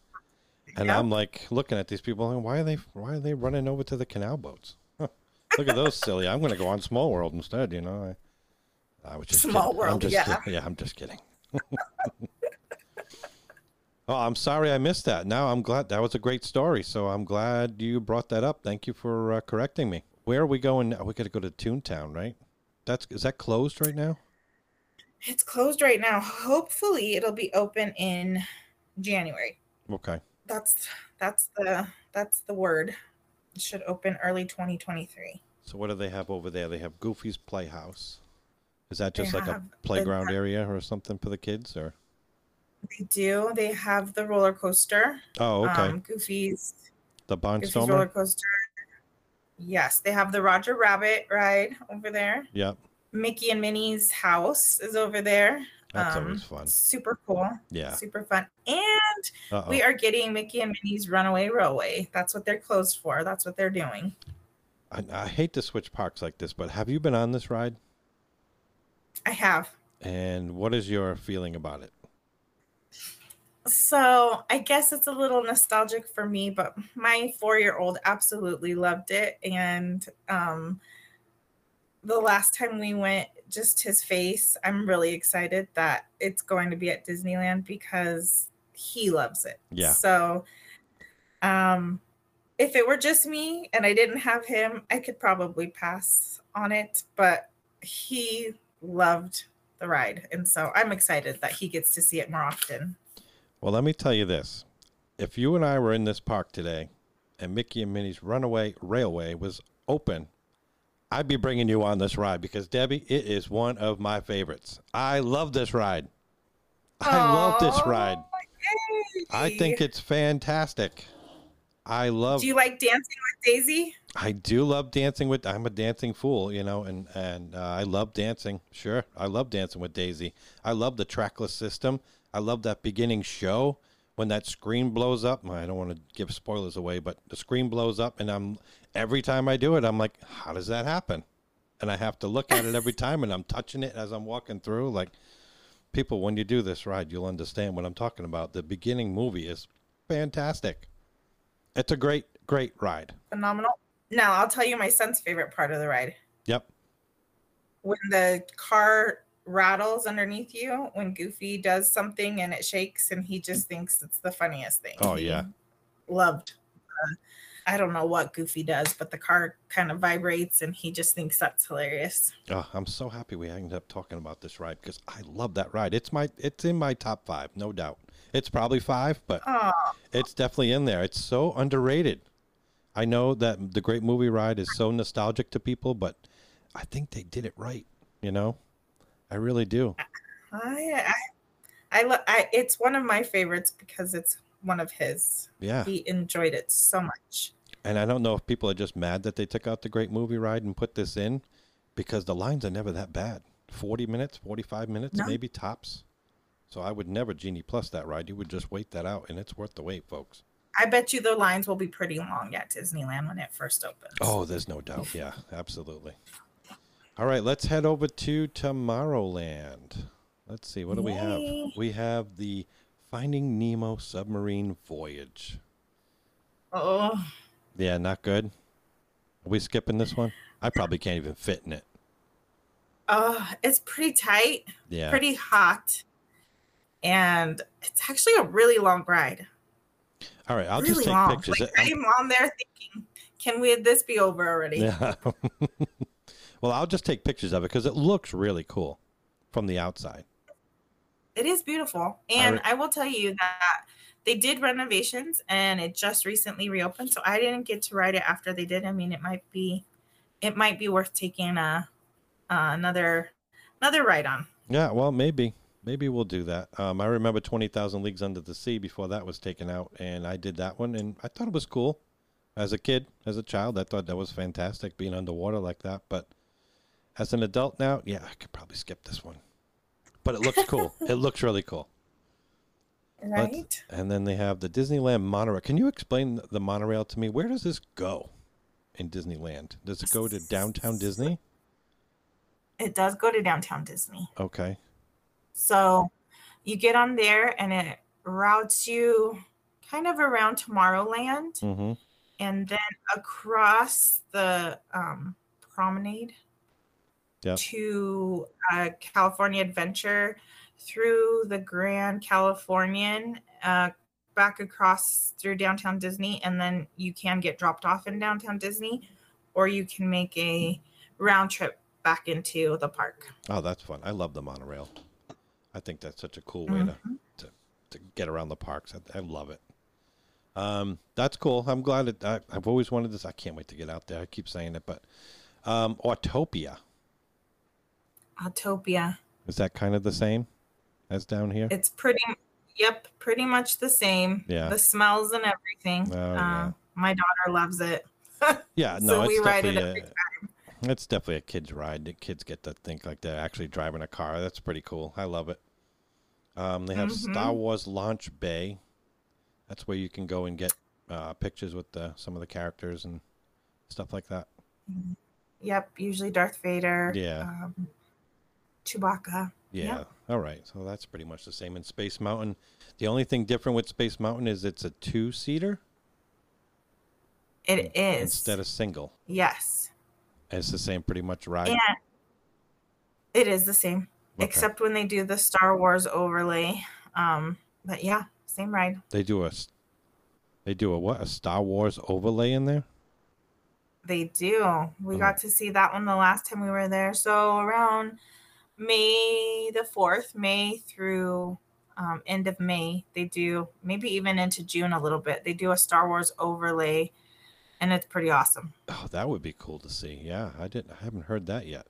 S1: And
S4: Yep.
S1: I'm like looking at these people and why are they why are they running over to the canal boats? Huh. Look at those silly. I'm going to go on Small World instead, you know. I, I was just
S4: Small
S1: kidding. I'm
S4: World,
S1: just
S4: yeah.
S1: kidding. Yeah, I'm just kidding. oh, I'm sorry I missed that. Now I'm glad that was a great story. So I'm glad you brought that up. Thank you for uh, correcting me. Where are we going? now? We got to go to Toontown, right? That's is that closed right now?
S4: it's closed right now hopefully it'll be open in january
S1: Okay.
S4: that's that's the that's the word it should open early 2023
S1: So what do they have over there? They have Goofy's Playhouse. Is that
S4: They
S1: just like a playground area or something for the kids or?
S4: They do they have the roller coaster
S1: Oh, okay.
S4: um goofy's
S1: the
S4: Goofy's roller coaster. Yes, they have the Roger Rabbit ride over there.
S1: Yep.
S4: Mickey and Minnie's house is over there.
S1: That's
S4: Um,
S1: always fun.
S4: Super cool.
S1: Yeah.
S4: Super fun. And
S1: Uh-oh.
S4: we are getting Mickey and Minnie's Runaway Railway. That's what they're closed for. That's what they're doing.
S1: I, I hate to switch parks like this, but have you been on this ride?
S4: I have.
S1: And what is your feeling about it?
S4: So I guess it's a little nostalgic for me, but my four-year-old absolutely loved it. And um, the last time we went, just his face, I'm really excited that it's going to be at Disneyland because he loves it.
S1: Yeah.
S4: So um, if it were just me and I didn't have him, I could probably pass on it, but he loved the ride. And so I'm excited that he gets to see it more often.
S1: Well, let me tell you this. If you and I were in this park today and Mickey and Minnie's Runaway Railway was open, I'd be bringing you on this ride because, Debbie, it is one of my favorites. I love this ride. I love this ride. I think it's fantastic. I love
S4: Do you like dancing with Daisy?
S1: I do love dancing with. I'm a dancing fool, you know, and and uh, I love dancing. Sure, I love dancing with Daisy. I love the trackless system. I love that beginning show when that screen blows up. I don't want to give spoilers away, but the screen blows up, and I'm every time I do it, I'm like, how does that happen? And I have to look at it every time, and I'm touching it as I'm walking through. Like people, when you do this ride, you'll understand what I'm talking about. The beginning movie is fantastic. It's a great, great ride.
S4: Phenomenal. Now I'll tell you my son's favorite part of the ride.
S1: Yep.
S4: When the car rattles underneath you, when Goofy does something and it shakes, and he just thinks it's the funniest thing.
S1: Oh,
S4: He
S1: yeah.
S4: Loved. uh, I don't know what Goofy does, but the car kind of vibrates and he just thinks that's hilarious.
S1: Oh, I'm so happy we ended up talking about this ride because I love that ride. It's my it's in my top five, no doubt. It's probably five, but
S4: Oh,
S1: it's definitely in there. It's so underrated. I know that the Great Movie Ride is so nostalgic to people, but I think they did it right. You know, I really do.
S4: I, I, I, I, it's one of my favorites because it's one of his.
S1: Yeah,
S4: He enjoyed it so much.
S1: and I don't know if people are just mad that they took out the Great Movie Ride and put this in, because the lines are never that bad. Forty minutes, forty-five minutes,
S4: No.
S1: maybe tops. So I would never Genie Plus that ride. You would just wait that out, and it's worth the wait, folks.
S4: I bet you the lines will be pretty long at Disneyland when it first opens.
S1: Oh, there's no doubt. Yeah, absolutely. All right, let's head over to Tomorrowland. Let's see, what do we have? We have the Finding Nemo submarine voyage.
S4: oh,
S1: Yeah, not good. Are we skipping this one? I probably can't even fit in it.
S4: oh, it's pretty tight,
S1: Yeah.
S4: pretty hot, and it's actually a really long ride.
S1: All right, I'll
S4: really
S1: just take
S4: long.
S1: pictures.
S4: Like,
S1: I'm-
S4: I'm on there thinking, can we this be over already?
S1: yeah. well, I'll just take pictures of it because it looks really cool from the outside.
S4: It is beautiful. And
S1: re-
S4: I will tell you that they did renovations and it just recently reopened. So I didn't get to ride it after they did. I mean, it might be it might be worth taking a uh, another another ride on.
S1: Yeah, well, maybe. Maybe we'll do that. Um, I remember 20,000 Leagues Under the Sea before that was taken out, and I did that one, and I thought it was cool. As a kid, as a child, I thought that was fantastic being underwater like that. But as an adult now, yeah, I could probably skip this one. But it looks cool. it looks really cool. Let's-
S4: Right?
S1: And then they have the Disneyland monorail. Can you explain the monorail to me? Where does this go in Disneyland? Does it go to downtown Disney?
S4: It does go to downtown Disney.
S1: Okay.
S4: So you get on there and it routes you kind of around Tomorrowland
S1: Mm-hmm.
S4: and then across the um, promenade
S1: Yep.
S4: to uh, California Adventure through the Grand Californian, uh, back across through downtown Disney, and then you can get dropped off in downtown Disney, or you can make a round trip back into the park.
S1: Oh, that's fun. I love the monorail. I think that's such a cool way to, to, to get around the parks. I, I love it. Um, that's cool. I'm glad that I, I've always wanted this. I can't wait to get out there. I keep saying it, but um, Autopia
S4: Autopia.
S1: is that kind of the same as down here?
S4: It's pretty, yep, pretty much the same.
S1: Yeah.
S4: The smells and everything.
S1: Oh,
S4: uh,
S1: yeah.
S4: My daughter loves it.
S1: yeah, no,
S4: so
S1: it's
S4: we ride it every
S1: a, it's definitely a kid's ride. The kids get to think like they're actually driving a car. That's pretty cool. I love it. Um, they have Star Wars Launch Bay. That's where you can go and get uh, pictures with the, some of the characters and stuff like that.
S4: Yep, usually Darth Vader.
S1: Yeah.
S4: Um, Chewbacca.
S1: Yeah. All right. So that's pretty much the same in Space Mountain. The only thing different with Space Mountain is it's a two seater
S4: It is.
S1: instead of single.
S4: yes.
S1: It's the same pretty much ride.
S4: And it is the same,
S1: Okay.
S4: except when they do the Star Wars overlay. Um, but yeah, same ride.
S1: They do a They do a what? A Star Wars overlay in there?
S4: They do. We
S1: Oh.
S4: got to see that one the last time we were there. So around May the 4th, May through um, end of May, they do maybe even into June a little bit. They do a Star Wars overlay and it's pretty awesome.
S1: Oh, that would be cool to see. Yeah, I didn't. I haven't heard that yet.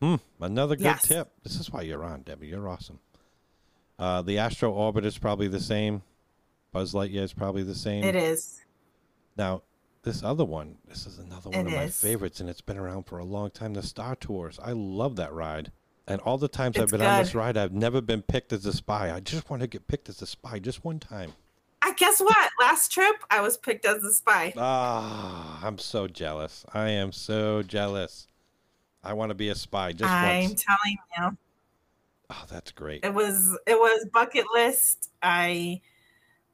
S1: Hmm. Another good
S4: Yes.
S1: tip. This is why you're on, Debbie. You're awesome. Uh, the Astro Orbit is probably the same. Buzz Lightyear is probably the same.
S4: It is.
S1: Now, this other one, this is another one
S4: It
S1: of my favorites, and it's been around for a long time. The Star Tours. I love that ride. And all the times I've
S4: It's
S1: been on this ride, I've never been picked as a spy. I just want to get picked as a spy just one time.
S4: I guess what? Last trip, I was picked as a spy.
S1: Ah, I'm so jealous. I am so jealous. I want to be a spy just
S4: I'm
S1: once.
S4: telling you.
S1: Oh, that's great.
S4: It was it was bucket list. I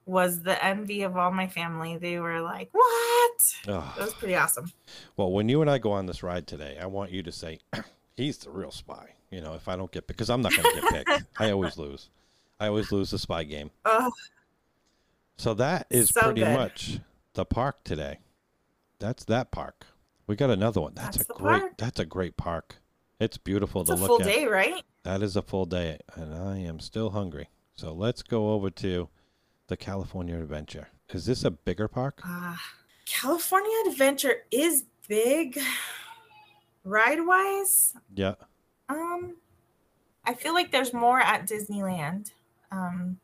S4: was the envy of all my family. They were like, "What?"
S1: Oh.
S4: It was pretty awesome.
S1: Well, when you and I go on this ride today, I want you to say, he's the real spy. You know, if I don't get because I'm not going to get picked. I always lose. I always lose the spy game.
S4: Oh,
S1: So that is
S4: So
S1: pretty
S4: good.
S1: much the park today. That's that park. We got another one. That's,
S4: That's
S1: a great.
S4: park.
S1: That's a great park. It's beautiful
S4: it's
S1: to
S4: a
S1: look
S4: full
S1: at.
S4: day, right?
S1: That is a full day, and I am still hungry. So let's go over to the California Adventure. Is this a bigger park?
S4: Uh, California Adventure is big, ride wise.
S1: Yeah.
S4: Um, I feel like there's more at Disneyland. Um,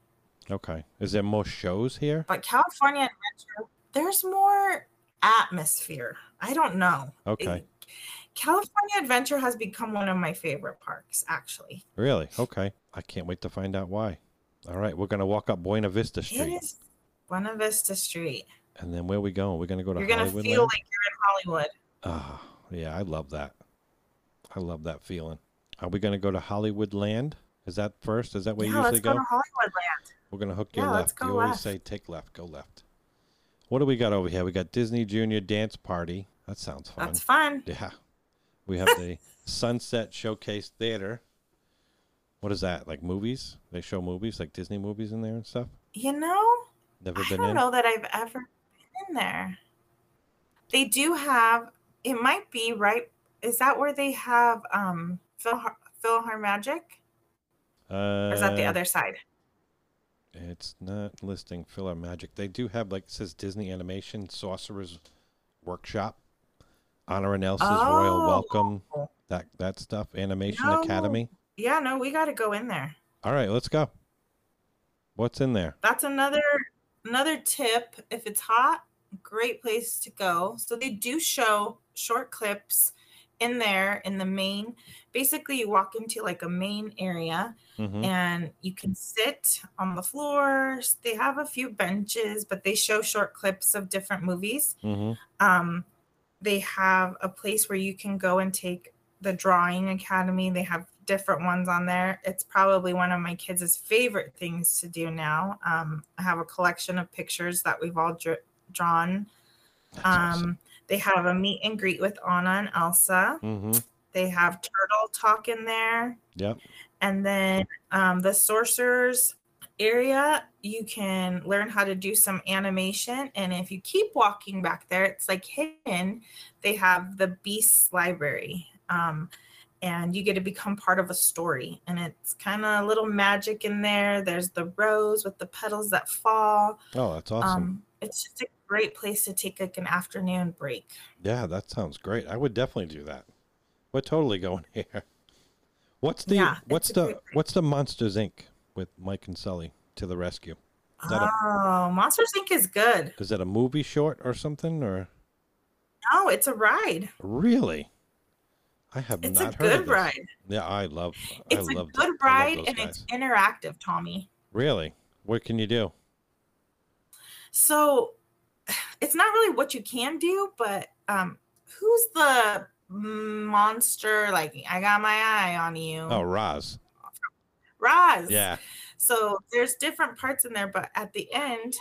S1: Okay. Is there more shows here?
S4: but California Adventure, there's more atmosphere. I don't know.
S1: Okay.
S4: It- California Adventure has become one of my favorite parks, actually.
S1: Really? Okay. I can't wait to find out why. All right, we're gonna walk up Buena Vista Street,
S4: is Buena Vista Street.
S1: and then where we going? We're gonna go to
S4: You're gonna
S1: Hollywood.
S4: feel
S1: Land?
S4: like you're in Hollywood.
S1: Ah, yeah, I love that. I love that feeling. Are we gonna go to Hollywood Land? Is that first? Is that where
S4: yeah,
S1: you usually
S4: let's go, to Hollywood Land.
S1: We're gonna hook you
S4: Yeah,
S1: left.
S4: let's go
S1: you always
S4: left.
S1: say take left, go left. What do we got over here? We got Disney Junior Dance Party. That sounds fun.
S4: That's fun.
S1: Yeah. We have the Sunset Showcase Theater. What is that? Like movies? They show movies, like Disney movies in there and stuff?
S4: You know,
S1: Never
S4: I
S1: been
S4: don't
S1: in?
S4: know that I've ever been in there. They do have. It might be right. Is that where they have um Phil Philhar Magic?
S1: Uh,
S4: Or is that the other side?
S1: It's not listing PhilharMagic. They do have, like, it says Disney Animation Sorcerer's Workshop, Anna and Elsa's Royal
S4: Oh.
S1: Welcome, that that stuff, Animation
S4: No.
S1: Academy.
S4: Yeah, no, we got to go in there.
S1: All right, let's go. What's in there?
S4: That's another another tip. If it's hot, great place to go. So they do show short clips in there in the main. Basically, you walk into like a main area
S1: hmm
S4: and you can sit on the floors. They have a few benches, but they show short clips of different movies.
S1: hmm
S4: Um, they have a place where you can go and take the drawing academy. They have different ones on there. It's probably one of my kids' favorite things to do now. Um, I have a collection of pictures that we've all dr- drawn. Um,
S1: awesome.
S4: They have a meet and greet with Anna and Elsa.
S1: hmm
S4: They have turtle talk in there.
S1: Yep.
S4: And then um, the sorcerers area, you can learn how to do some animation. And if you keep walking back there, it's like hidden. They have the Beasts Library. Um, and you get to become part of a story. And it's kind of a little magic in there. There's the rose with the petals that fall.
S1: Oh, that's awesome.
S4: Um, it's just a great place to take like an afternoon break.
S1: yeah, that sounds great. I would definitely do that. We're totally going here. What's the
S4: Yeah,
S1: what's the what's the Monsters Inc. with Mike and Sully to the rescue? Is that a-
S4: Oh, Monsters Inc. is good.
S1: Is that a movie short or something or
S4: No, it's a ride.
S1: really? I have
S4: It's
S1: not
S4: a
S1: heard of
S4: good
S1: this.
S4: ride.
S1: Yeah, I love.
S4: It's
S1: I
S4: a
S1: love
S4: good ride and
S1: guys.
S4: it's interactive, Tommy.
S1: really. What can you do?
S4: So it's not really what you can do, but um who's the monster like I got my eye on you?
S1: Oh, Roz.
S4: Roz.
S1: Yeah.
S4: So there's different parts in there, but at the end,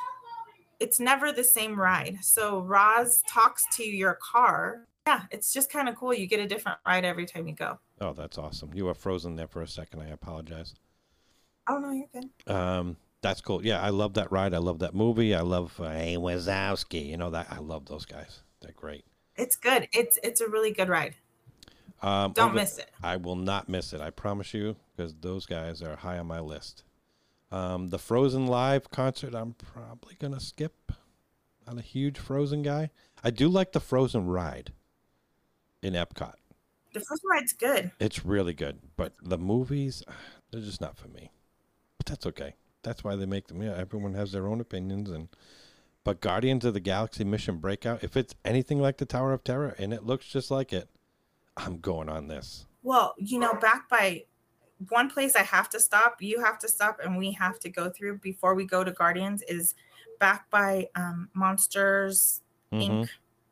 S4: it's never the same ride. So Roz talks to your car. Yeah, it's just kind of cool. You get a different ride every time you go.
S1: Oh, that's awesome. You were frozen there for a second. I apologize.
S4: Oh no, you're good.
S1: Um, That's cool. Yeah, I love that ride. I love that movie. I love uh, hey, Wazowski. You know that I love those guys. They're great.
S4: It's good. It's it's a really good ride.
S1: Um,
S4: Don't
S1: over-
S4: miss it.
S1: I will not miss it. I promise you, because those guys are high on my list. Um, the Frozen live concert, I'm probably gonna skip. Not a huge Frozen guy. I do like the Frozen ride in Epcot.
S4: The Frozen ride's good.
S1: It's really good, but the movies, they're just not for me. But that's okay. That's why they make them. Yeah, everyone has their own opinions, and but Guardians of the Galaxy Mission Breakout, if it's anything like the Tower of Terror and it looks just like it, I'm going on this.
S4: Well, you know, back by one place I have to stop, you have to stop, and we have to go through before we go to Guardians is back by um, Monsters
S1: Mhm.
S4: Inc.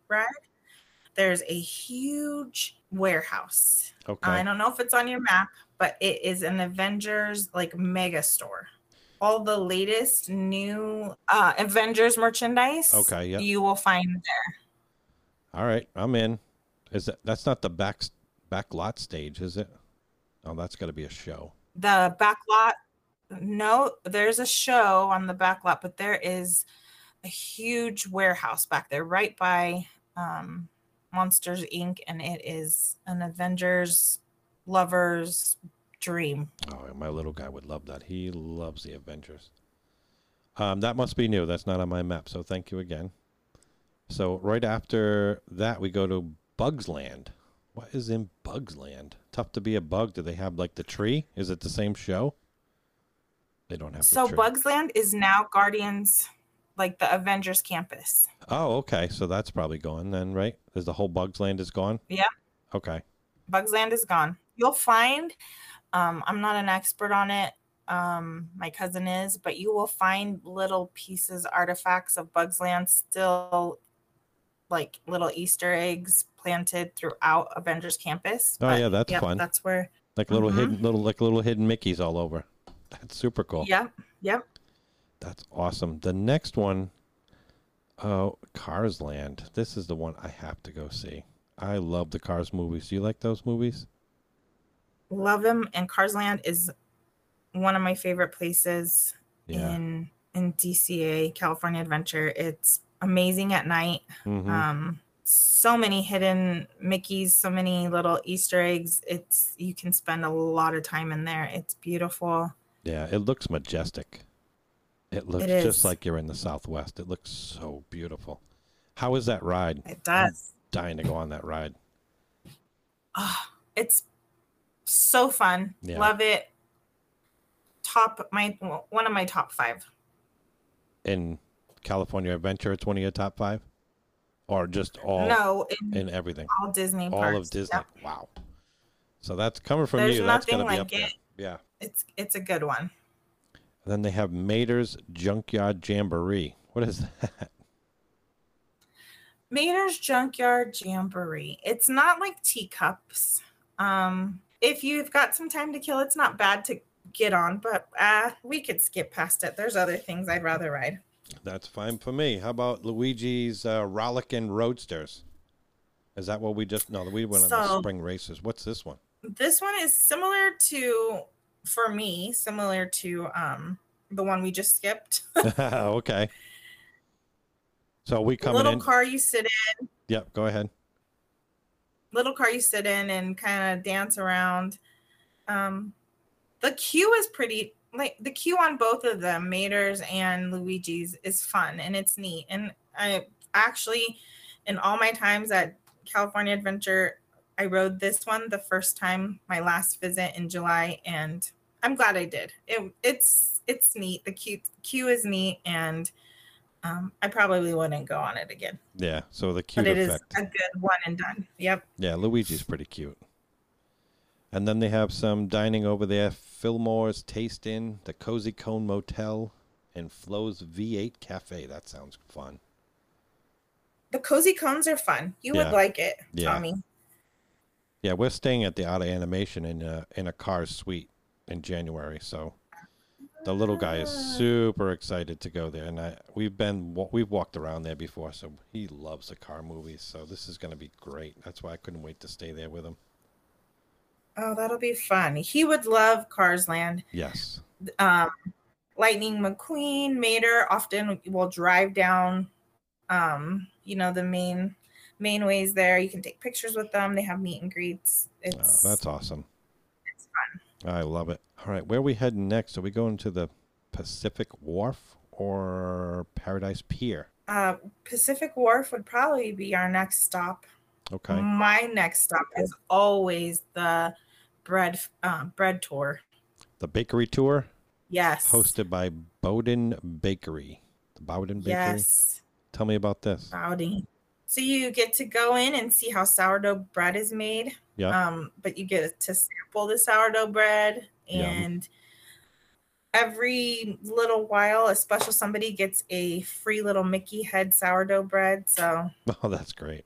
S4: ride. There's a huge warehouse.
S1: Okay.
S4: I don't know if it's on your map, but it is an Avengers like mega store. All the latest new uh, Avengers merchandise.
S1: Okay, yep.
S4: You will find there.
S1: All right, I'm in. Is that that's not the back back lot stage, is it? Oh, that's got to be a show.
S4: The back lot. No, there's a show on the back lot, but there is a huge warehouse back there, right by um, Monsters Inc. And it is an Avengers lover's dream.
S1: Oh, my little guy would love that. He loves the Avengers. Um, that must be new. That's not on my map. So thank you again. So right after that, we go to Bugs Land. What is in Bugs Land? Tough to be a bug. Do they have like the tree? Is it the same show? They don't have.
S4: So. Bugs Land is now Guardians, like the Avengers campus.
S1: Oh, okay. So that's probably gone then, right? Is the whole Bugs Land is gone?
S4: Yeah.
S1: Okay.
S4: Bugs Land is gone. You'll find, um, I'm not an expert on it. Um, my cousin is, but you will find little pieces, artifacts of Bugs Land still like little Easter eggs planted throughout Avengers campus.
S1: Oh,
S4: But,
S1: yeah, that's
S4: yep,
S1: fun.
S4: That's where,
S1: Like little
S4: Mhm.
S1: hidden little like little hidden Mickeys all over. That's super cool.
S4: yep, yep.
S1: That's awesome. The next one, oh, Cars Land. This is the one I have to go see. I love the Cars movies. Do you like those movies?
S4: Love him. And Cars Land is one of my favorite places
S1: Yeah.
S4: in in DCA, California Adventure. It's amazing at night.
S1: Mhm.
S4: um so many hidden mickeys so many little easter eggs it's you can spend a lot of time in there it's beautiful
S1: yeah, it looks majestic. It looks
S4: It
S1: just like you're in the Southwest. It looks so beautiful. How is that ride?
S4: it does
S1: Dying to go on that ride.
S4: oh, it's so fun
S1: Yeah.
S4: love it top my well, one of my top five
S1: In California Adventure, it's one of your top five? Or just all
S4: no in
S1: in everything?
S4: all disney
S1: All
S4: parks
S1: of Disney.
S4: Yep.
S1: Wow. So that's coming from
S4: There's
S1: you. That's
S4: nothing
S1: gonna be
S4: like
S1: up there. Yeah.
S4: it's it's a good one
S1: Then they have Mater's Junkyard Jamboree. What is that?
S4: Mater's Junkyard Jamboree. It's not like teacups. Um, if you've got some time to kill, it's not bad to get on, but uh, we could skip past it. There's other things I'd rather ride.
S1: That's fine for me. How about Luigi's uh, Rollickin' Roadsters? Is that what we just? No, we went on the spring races. What's this one?
S4: This one is similar to, for me, similar to um, the one we just skipped.
S1: okay. So we coming
S4: little
S1: in?
S4: car you sit in,
S1: Yep. Go ahead.
S4: Little car you sit in and kind of dance around. Um, the queue is pretty like the queue on both of them, Mater's and Luigi's, is fun and it's neat. And I actually, in all my times at California Adventure, I rode this one the first time, my last visit in July, and I'm glad I did. It, it's it's neat. The queue queue is neat, and um, I probably wouldn't go on it again.
S1: Yeah. So the cute
S4: but it is
S1: effect.
S4: a good one and done. Yep.
S1: Yeah, Luigi's pretty cute. And then they have some dining over there. Fillmore's Taste Inn, the Cozy Cone Motel, and Flo's V8 Cafe. That sounds fun.
S4: The cozy cones are fun. You
S1: Yeah.
S4: would like it,
S1: Yeah.
S4: Tommy.
S1: Yeah, we're staying at the Art of Animation in a in a Cars suite in January, so the little guy is super excited to go there, and I we've been we've walked around there before, so he loves the car movies. So this is going to be great. That's why I couldn't wait to stay there with him.
S4: Oh, that'll be fun. He would love Cars Land.
S1: Yes,
S4: Um, Lightning McQueen, Mater often will drive down, um, you know, the main main ways there. You can take pictures with them. They have meet and greets.
S1: Oh, that's awesome. I love it. All right, where are we heading next? Are we going to the Pacific Wharf or Paradise Pier?
S4: Uh, Pacific Wharf would probably be our next stop.
S1: Okay.
S4: My next stop is always the bread uh, bread tour.
S1: The bakery tour
S4: Yes.
S1: hosted by Boudin Bakery. The Boudin Bakery.
S4: Yes.
S1: Tell me about this.
S4: Bowdy. So you get to go in and see how sourdough bread is made.
S1: Yeah.
S4: Um, but you get to sample the sourdough bread and every little while a special somebody gets a free little Mickey head sourdough bread. So
S1: Oh, that's great.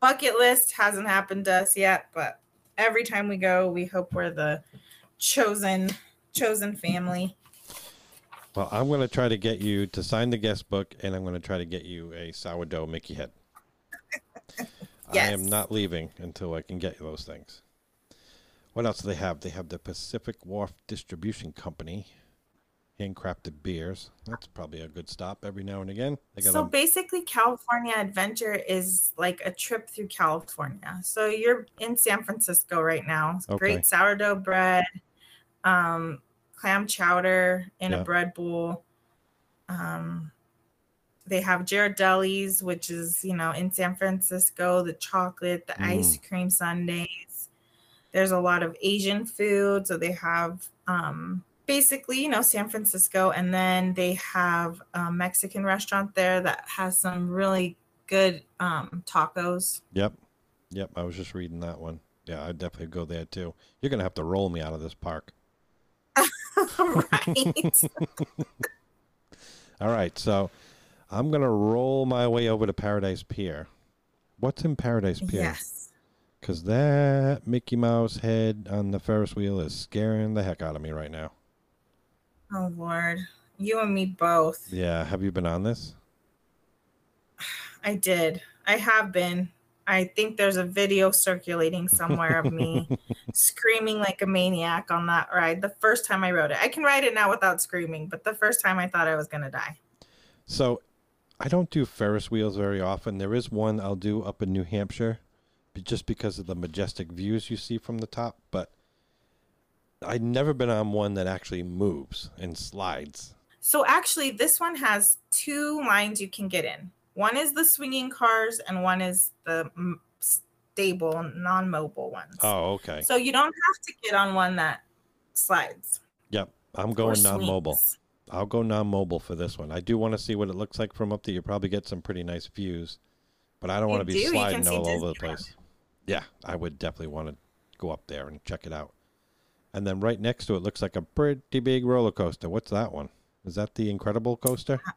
S4: bucket list hasn't happened to us yet, but every time we go, we hope we're the chosen chosen family.
S1: Well, I'm going to try to get you to sign the guest book, and I'm going to try to get you a sourdough Mickey head. yes. I am not leaving until I can get you those things. What else do they have? They have the Pacific Wharf Distribution Company, handcrafted beers. That's probably a good stop every now and again. They got
S4: So
S1: a,
S4: basically, California Adventure is like a trip through California. So you're in San Francisco right now.
S1: Okay.
S4: Great sourdough bread, um, clam chowder in
S1: Yeah.
S4: a bread bowl. Um, they have Ghirardelli's, which is you know in San Francisco, the chocolate, the ice
S1: Mm.
S4: cream sundaes. There's a lot of Asian food, so they have um, basically you know San Francisco, and then they have a Mexican restaurant there that has some really good um, tacos.
S1: yep, yep. I was just reading that one. Yeah, I'd definitely go there too. You're going to have to roll me out of this park.
S4: Right.
S1: All right, so I'm going to roll my way over to Paradise Pier. What's in Paradise Pier?
S4: yes.
S1: Because that Mickey Mouse head on the Ferris wheel is scaring the heck out of me right now.
S4: Oh Lord, you and me both.
S1: Yeah, have you been on this?
S4: I did. I have been. I think there's a video circulating somewhere of me screaming like a maniac on that ride. The first time I rode it, I can ride it now without screaming, but the first time I thought I was gonna die.
S1: So, I don't do Ferris wheels very often. There is one I'll do up in New Hampshire, just because of the majestic views you see from the top. But I've never been on one that actually moves and slides.
S4: So actually, this one has two lines you can get in. One is the swinging cars, and one is the stable, non-mobile ones.
S1: Oh, okay.
S4: So you don't have to get on one that slides.
S1: Yep, I'm going non-mobile.
S4: swings.
S1: I'll go non-mobile for this one. I do want to see what it looks like from up there. You probably get some pretty nice views, but I don't
S4: You
S1: want to be
S4: do.
S1: Sliding all over the place. Yeah, I would definitely want to go up there and check it out. And then right next to it looks like a pretty big roller coaster. What's that one? Is that the Incredible Coaster?
S4: Uh,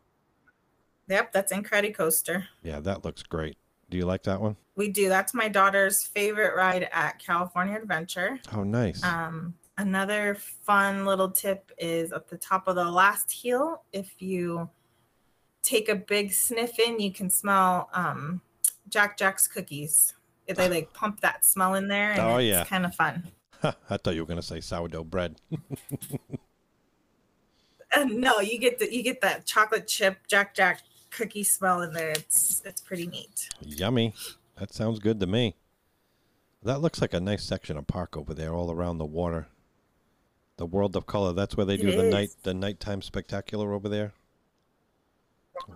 S4: Yep, that's Incredicoaster.
S1: Yeah, that looks great. Do you like that one?
S4: We do. That's my daughter's favorite ride at California Adventure.
S1: Oh, nice.
S4: Um, another fun little tip is at the top of the last heel. If you take a big sniff in, you can smell um, Jack Jack's cookies. If They like pump that smell in there, and
S1: Oh,
S4: it's
S1: yeah.
S4: kind of fun.
S1: I thought you were going to say sourdough bread.
S4: Uh, no, you get the you get that chocolate chip Jack Jack cookie smell in there. It's it's pretty neat.
S1: Yummy. That sounds good to me. That looks like a nice section of park over there, all around the water. The World of Color. That's where they
S4: It
S1: do the
S4: is.
S1: night the nighttime spectacular over there.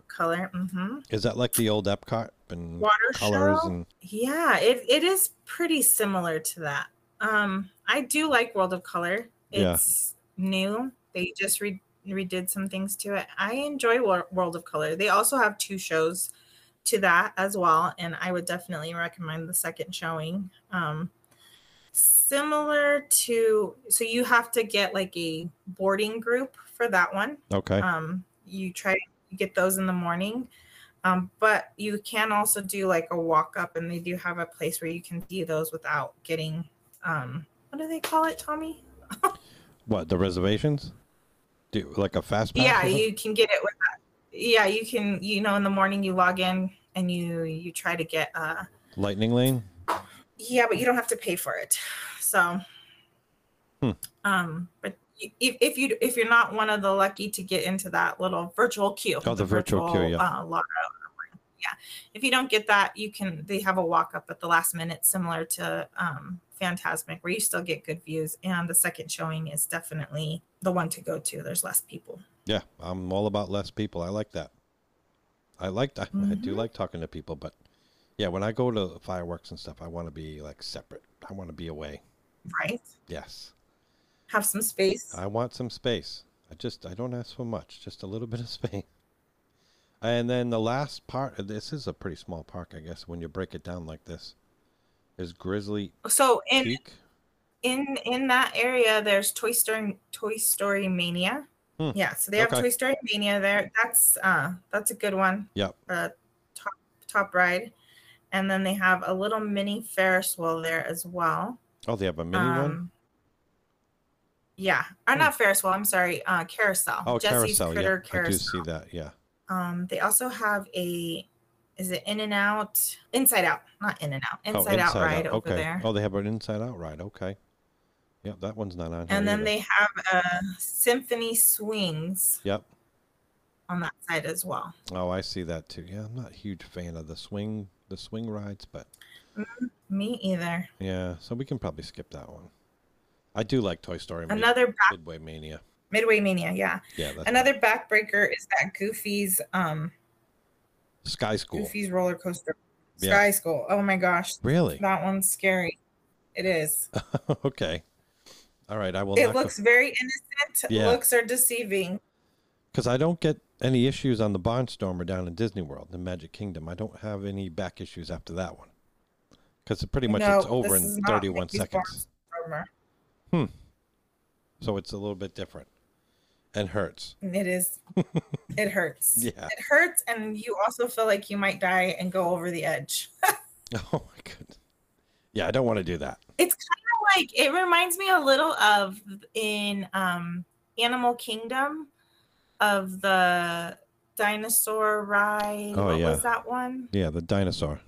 S4: Color. Mm-hmm.
S1: Is that like the old Epcot and
S4: Water
S1: colors
S4: show?
S1: and
S4: Yeah, it, it is pretty similar to that. Um, I do like World of Color.
S1: Yeah.
S4: It's new. They just re- redid some things to it. I enjoy Wor- World of Color. They also have two shows to that as well, and I would definitely recommend the second showing. Um, similar to, so you have to get like a boarding group for that one.
S1: okay.
S4: Um, you try to get those in the morning. Um, but you can also do like a walk up, and they do have a place where you can see those without getting um, what do they call it, Tommy?
S1: what the reservations? Do like a fast pass?
S4: Yeah, you can get it with that. Yeah, you can. You know, in the morning you log in and you you try to get. uh
S1: Lightning lane.
S4: Yeah, but you don't have to pay for it. So,
S1: Hmm.
S4: um, but if, if you if you're not one of the lucky to get into that little virtual queue.
S1: Oh, the virtual queue, yeah.
S4: Uh, lotto. Yeah. If you don't get that, you can. They have a walk up at the last minute, similar to um, Fantasmic, where you still get good views. And the second showing is definitely the one to go to. There's less people.
S1: Yeah, I'm all about less people. I like that. I like that. I do
S4: Mhm.
S1: like talking to people, but yeah, when I go to fireworks and stuff, I want to be like separate. I want to be away.
S4: Right.
S1: Yes.
S4: Have some space.
S1: I want some space. I just I don't ask for much, just a little bit of space. And then the last part, this is a pretty small park, I guess, when you break it down like this, is Grizzly
S4: so in
S1: Peak.
S4: in in that area there's toy story toy story mania
S1: Hmm.
S4: yeah so they have
S1: Okay.
S4: toy story mania there that's uh that's a good one
S1: Yep.
S4: uh top top ride and then they have a little mini ferris wheel there as well
S1: Oh, they have a mini one.
S4: um yeah or
S1: Hmm.
S4: not ferris wheel i'm sorry uh carousel
S1: Oh,
S4: Jessie's
S1: carousel.
S4: critter
S1: Yeah, I do
S4: carousel
S1: see that. Yeah.
S4: Um they also have a is it in and out inside out not in and out inside, out ride over
S1: okay.
S4: there
S1: Oh, they have an inside out ride. Okay. Yep, that one's not on here.
S4: and then
S1: either.
S4: they have uh symphony swings
S1: Yep.
S4: on that side as well.
S1: Oh, I see that too. Yeah, I'm not a huge fan of the swing the swing rides, but
S4: Me either.
S1: yeah, so we can probably skip that one. I do like Toy Story
S4: Another
S1: Midway Mania.
S4: Midway Mania, yeah.
S1: Yeah,
S4: Another backbreaker is that Goofy's um
S1: Sky School.
S4: Goofy's roller coaster.
S1: Yeah.
S4: Sky School. Oh my gosh.
S1: Really?
S4: That one's scary. It is.
S1: okay. All right, I will
S4: It looks very innocent.
S1: Yeah.
S4: Looks are deceiving.
S1: because I don't get any issues on the Barnstormer down in Disney World, the Magic Kingdom. I don't have any back issues after that one. Because pretty much
S4: no,
S1: it's over in 31
S4: Mickey's
S1: seconds.
S4: Hmm.
S1: So it's a little bit different and hurts.
S4: It is. It hurts.
S1: Yeah.
S4: It hurts, and you also feel like you might die and go over the edge.
S1: Oh my goodness. Yeah, I don't want to do that.
S4: it's kind of like it reminds me a little of in um animal kingdom of the dinosaur ride
S1: Oh,
S4: what
S1: yeah.
S4: was that one
S1: Yeah, the dinosaur.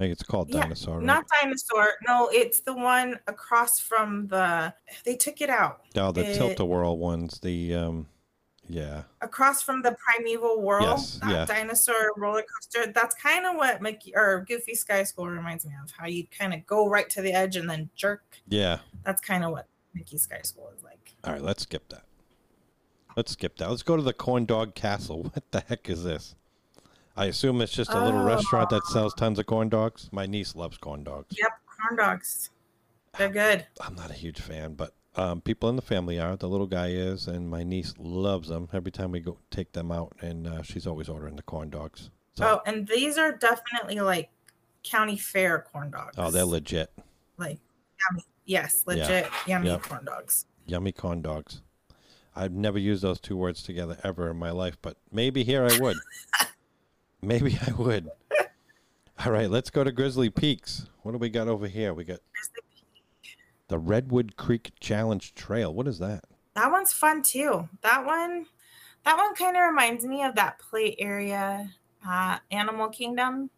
S1: I think it's called
S4: yeah,
S1: dinosaur. right?
S4: not dinosaur no it's the one across from the they took it out
S1: Oh, the tilt-a-whirl ones. The um, yeah,
S4: across from the primeval world
S1: Yes,
S4: that
S1: yeah.
S4: dinosaur roller coaster that's kind of what mickey or goofy sky school reminds me of how you kind of go right to the edge and then jerk
S1: yeah.
S4: that's kind of what mickey sky school is like
S1: All right, let's skip that. Let's skip that. Let's go to the Corn Dog Castle. What the heck is this? I assume it's just a little
S4: Oh.
S1: restaurant that sells tons of corn dogs. My niece loves corn dogs.
S4: Yep, corn dogs. They're good.
S1: I'm not a huge fan, but um, people in the family are. The little guy is, and my niece loves them. Every time we go take them out, and uh, she's always ordering the corn dogs. So,
S4: Oh, and these are definitely like county fair corn dogs.
S1: oh, they're legit.
S4: like yummy. Yes, legit yummy
S1: Yep.
S4: corn dogs.
S1: Yummy corn dogs. I've never used those two words together ever in my life, but maybe here I would. maybe I would. All right, let's go to Grizzly Peaks. What do we got over here? We got the Redwood Creek Challenge Trail. What is that?
S4: That one's fun too. That one, that one kind of reminds me of that play area, uh, Animal Kingdom.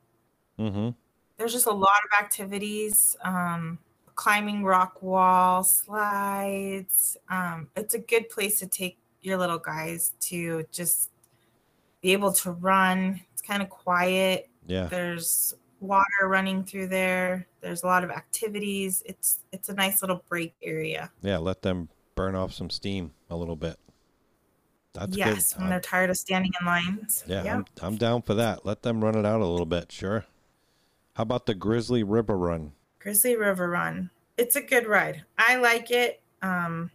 S1: Mm-hmm.
S4: There's just a lot of activities. Um, climbing rock wall, slides. Um, it's a good place to take your little guys to just be able to run. Kind of quiet.
S1: Yeah.
S4: There's water running through there. There's a lot of activities. It's it's a nice little break area.
S1: Yeah, let them burn off some steam a little bit. That's
S4: yes,
S1: good.
S4: when
S1: I'm-
S4: they're tired of standing in lines.
S1: yeah,
S4: Yep.
S1: I'm, I'm down for that. Let them run it out a little bit, sure. How about the Grizzly River Run?
S4: Grizzly River Run. It's a good ride. I like it. Um,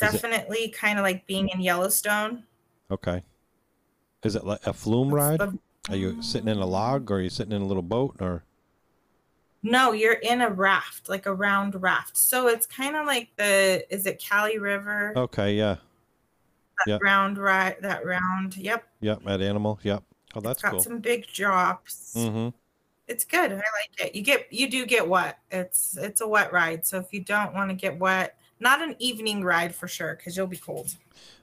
S1: Is it-
S4: definitely kind of like being in Yellowstone.
S1: Okay. Is it like a flume ride?
S4: The-
S1: Are you sitting in a log or are you sitting in a little boat or
S4: no, you're in a raft, like a round raft. So it's kind of like the is it Kali River?
S1: Okay, yeah. yeah.
S4: Round ride that round. Yep.
S1: Yep, at Animal. Yep. Oh, that's
S4: it's got
S1: cool.
S4: some big drops.
S1: Mm-hmm.
S4: It's good. I like it. You get you do get wet. It's it's a wet ride. So if you don't want to get wet, not an evening ride for sure because you'll be cold.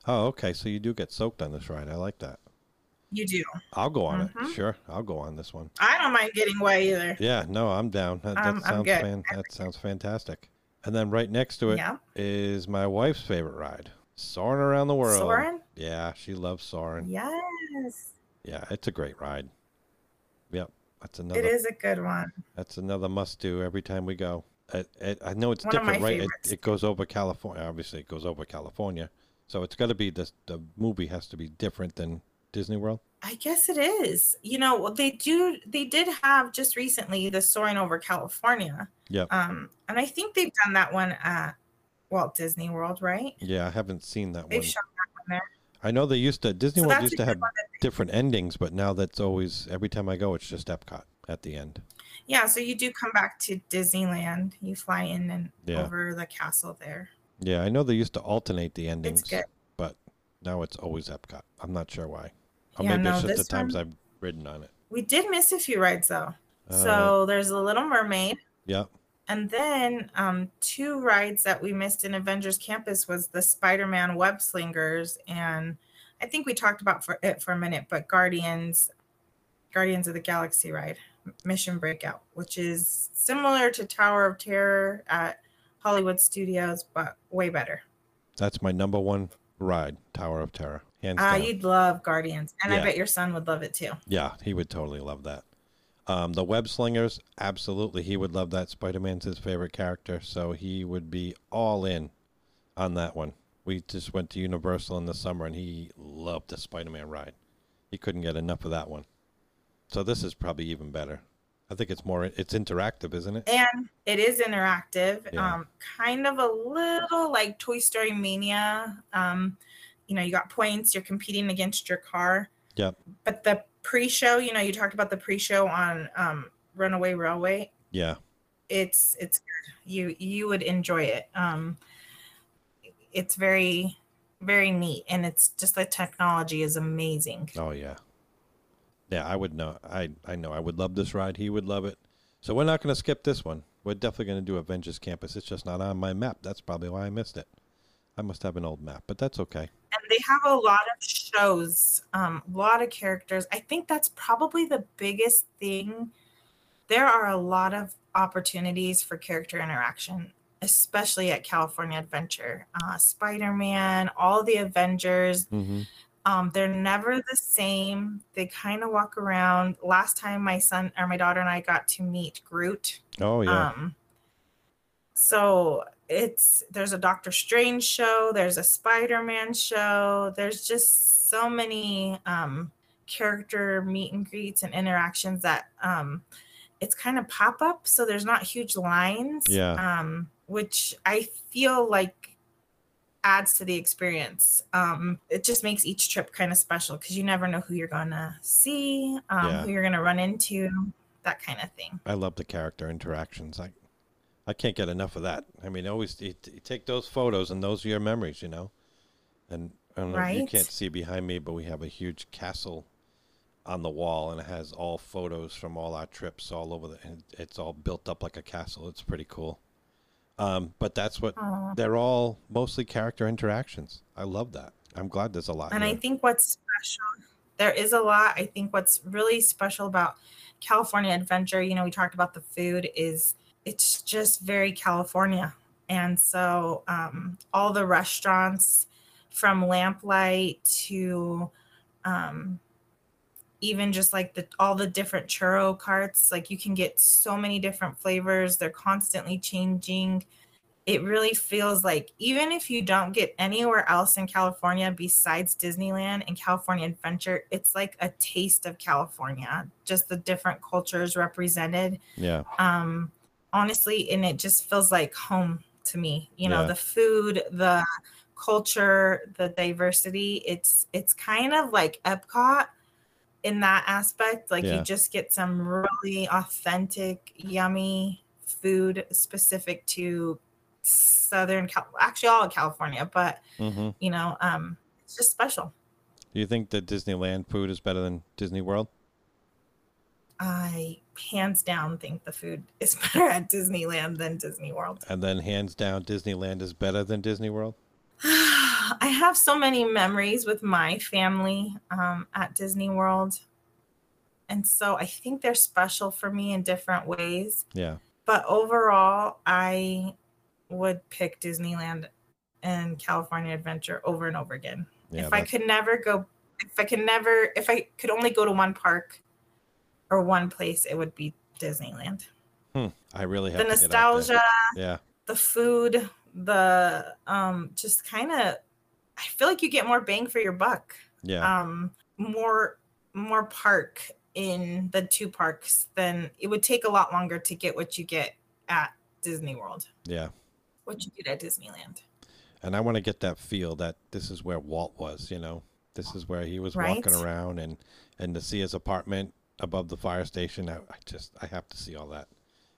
S1: Oh, okay. So you do get soaked on this ride. I like that.
S4: You do.
S1: I'll go on it.
S4: Mhm.
S1: Sure. I'll go on this one.
S4: I don't mind getting wet either.
S1: Yeah, no, I'm down. That,
S4: Um,
S1: sounds fan- that sounds fantastic. And then right next to it is
S4: Yeah.
S1: my wife's favorite ride, Soaring Around the World.
S4: Soaring?
S1: Yeah, she loves Soaring.
S4: Yes.
S1: Yeah, it's a great ride. Yep, that's another.
S4: It is a good one.
S1: That's another must do every time we go. It, it, I know it's
S4: One
S1: different, right? It, it goes over California. Obviously, it goes over California, so it's got to be the the movie has to be different than Disney World.
S4: I guess it is. You know, they do they did have just recently the soaring over California.
S1: Yeah.
S4: Um, and I think they've done that one at Walt Disney World, right?
S1: Yeah, I haven't seen that
S4: They've
S1: one.
S4: shown that one there.
S1: I know they used to Disney
S4: So
S1: World used to have
S4: one that they-
S1: different endings, but now that's always every time I go, it's just Epcot at the end.
S4: Yeah, so you do come back to Disneyland. You fly in and
S1: Yeah.
S4: over the castle there.
S1: Yeah, I know they used to alternate the endings,
S4: It's good.
S1: but now it's always Epcot. I'm not sure why. Or
S4: Yeah,
S1: maybe
S4: no,
S1: it's just the times I've ridden on it.
S4: We did miss a few rides though.
S1: Uh,
S4: so there's a Little Mermaid,
S1: yeah,
S4: and then um, two rides that we missed in Avengers Campus was the Spider-Man Web Slingers, and I think we talked about for it for a minute, but Guardians, Guardians of the Galaxy ride, Mission Breakout, which is similar to Tower of Terror at Hollywood Studios, but way better.
S1: that's my number one ride, Tower of Terror, hands
S4: Uh,
S1: down.
S4: you'd love Guardians, and
S1: Yeah.
S4: I bet your son would love it too.
S1: Yeah, he would totally love that. Um, the web slingers, absolutely, he would love that. Spider Man's his favorite character, so he would be all in on that one. We just went to Universal in the summer, and he loved the Spider Man ride. He couldn't get enough of that one. So this is probably even better. I think it's more. It's interactive, isn't it?
S4: and it is interactive
S1: Yeah.
S4: um kind of a little like toy story mania um you know you got points you're competing against your car
S1: Yep.
S4: but the pre-show you know you talked about the pre-show on um runaway railway
S1: Yeah.
S4: it's it's good you you would enjoy it um it's very very neat and it's just the technology is amazing
S1: Oh yeah. Yeah, I would know. I I know. I would love this ride. He would love it. So we're not going to skip this one. We're definitely going to do Avengers Campus. It's just not on my map. That's probably why I missed it. I must have an old map, but that's okay.
S4: and they have a lot of shows um a lot of characters. I think that's probably the biggest thing. There are a lot of opportunities for character interaction especially at california adventure. Uh, spider-man all the avengers.
S1: Mm-hmm.
S4: um, they're never the same. They kind of walk around. Last time my son or my daughter and i got to meet groot.
S1: Oh yeah.
S4: um, so it's there's a Doctor Strange show, there's a Spider-Man show, there's just so many um, character meet and greets and interactions that um, it's kind of pop up, so there's not huge lines.
S1: Yeah.
S4: Um, which I feel like adds to the experience. Um, it just makes each trip kind of special because you never know who you're gonna see, um,
S1: Yeah.
S4: who you're gonna run into, that kind of thing.
S1: I love the character interactions. I I can't get enough of that. I mean, always you, you take those photos and those are your memories, you know. And I don't know if you can't see behind me, but we have a huge castle on the wall, and it has all photos from all our trips all over the. And it's all built up like a castle. It's pretty cool. Um, but that's what
S4: Aw.
S1: they're all mostly character interactions. I love that. I'm glad there's a lot.
S4: And I think what's special, there is a lot. I think what's really special about California Adventure, you know, we talked about the food, is it's just very California. And so um, all the restaurants from Lamplight to um, even just like the all the different churro carts, like you can get so many different flavors. They're constantly changing it really feels like even if you don't get anywhere else in California besides Disneyland and California Adventure, it's like a taste of California, just the different cultures represented.
S1: yeah,
S4: Um, honestly, and it just feels like home to me. You know,
S1: Yeah.
S4: the food, the culture, the diversity. It's it's kind of like Epcot in that aspect. Like
S1: Yeah.
S4: you just get some really authentic, yummy food specific to Southern Cal, actually all of California, but
S1: hmm
S4: you know, um, it's just special.
S1: Do you think that Disneyland food is better than Disney World?
S4: I hands down think the food is better at Disneyland than Disney World.
S1: And then hands down, Disneyland is better than Disney World.
S4: I have so many memories with my family um, at Disney World. And so I think they're special for me in different ways.
S1: Yeah.
S4: But overall, I would pick Disneyland and California Adventure over and over again.
S1: Yeah,
S4: if I could never go, if I could never, if I could only go to one park or one place, it would be Disneyland.
S1: hmm, I really have
S4: The
S1: to get out there.
S4: nostalgia,
S1: Yeah,
S4: the food, the um, just kind of, I feel like you get more bang for your buck.
S1: yeah,
S4: Um, more, more park in the two parks than it would take a lot longer to get what you get at Disney World,
S1: yeah.
S4: what you get at Disneyland.
S1: And I want to get that feel that this is where Walt was. You know, this is where he was walking around, and and to see his apartment above the fire station. I, I just I have to see all that.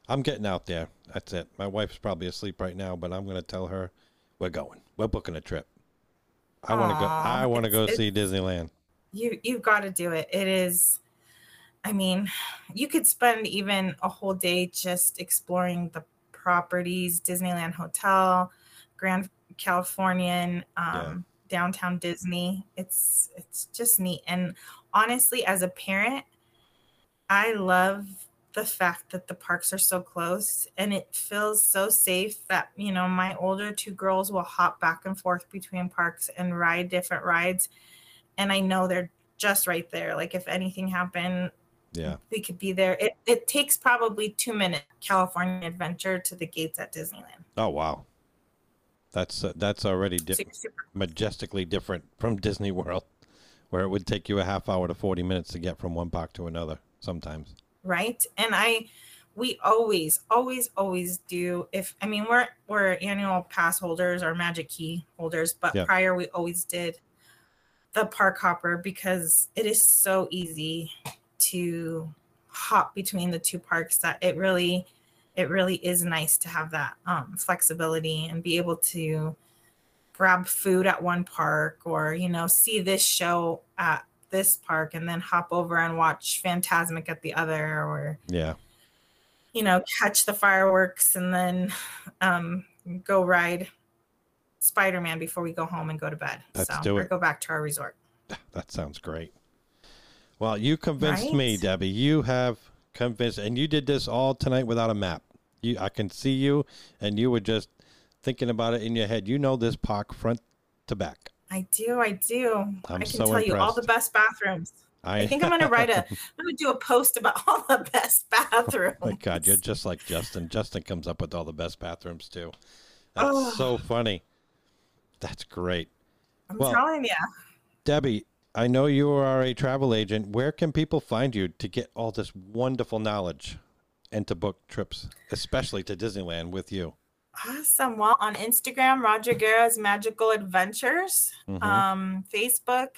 S1: I'm getting out there. That's it. My wife's probably asleep right now, but I'm going to tell her we're going. We're booking a trip. I want to go. I want to go see Disneyland.
S4: you you've got to do it it is i mean you could spend even a whole day just exploring the properties disneyland hotel grand californian um, downtown disney it's it's just neat and honestly as a parent i love the fact that the parks are so close and it feels so safe that you know my older two girls will hop back and forth between parks and ride different rides and I know they're just right there. Like if anything happened,
S1: Yeah.
S4: we could be there. It it takes probably two minutes California Adventure to the gates at Disneyland.
S1: Oh wow. That's uh, that's already di- majestically different from Disney World, where it would take you a half hour to 40 minutes to get from one park to another sometimes.
S4: right? And I we always, always, always do if I mean we're we're annual pass holders or magic key holders, but
S1: Yeah.
S4: prior we always did the park hopper because it is so easy to hop between the two parks that it really it really is nice to have that um, flexibility and be able to grab food at one park or you know see this show at this park and then hop over and watch Fantasmic at the other or
S1: Yeah.
S4: you know catch the fireworks and then um, go ride spider-man before we go home and go to bed
S1: Let's
S4: so
S1: do
S4: or
S1: it.
S4: go back to our resort
S1: That sounds great. Well, you convinced me, Debbie. You have convinced, and you did this all tonight without a map. You, I can see you, and you were just thinking about it in your head. You know this park front to back.
S4: I do i do
S1: I'm
S4: i can
S1: so
S4: tell you all the best bathrooms I think I'm gonna write a. I'm gonna do a post about all the best bathrooms.
S1: Oh my God, you're just like Justin. Justin comes up with all the best bathrooms too. That's
S4: Oh.
S1: so funny. That's great.
S4: I'm
S1: well-
S4: telling you.
S1: Debbie, I know you are a travel agent. Where can people find you to get all this wonderful knowledge and to book trips, especially to Disneyland with you?
S4: Awesome. Well, on Instagram, Rodriguera's Magical Adventures.
S1: Mhm.
S4: Um, Facebook,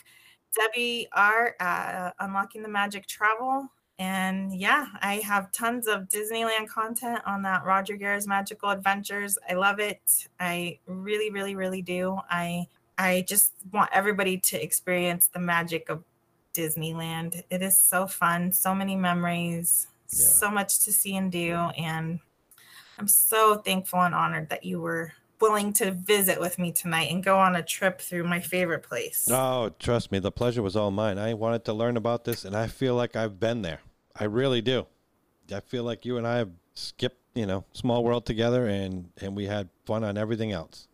S4: Debbie R. Uh, Unlocking the Magic Travel. And yeah, I have tons of Disneyland content on that Rodriguera's Magical Adventures. I love it. I really, really, really do. I I just want everybody to experience the magic of Disneyland. It is so fun, so many memories,
S1: Yeah.
S4: so much to see and do. And I'm so thankful and honored that you were willing to visit with me tonight and go on a trip through my favorite place.
S1: Oh, trust me, the pleasure was all mine. I wanted to learn about this, and I feel like I've been there. I really do. I feel like you and I have skipped, you know, Small World together, and and we had fun on everything else,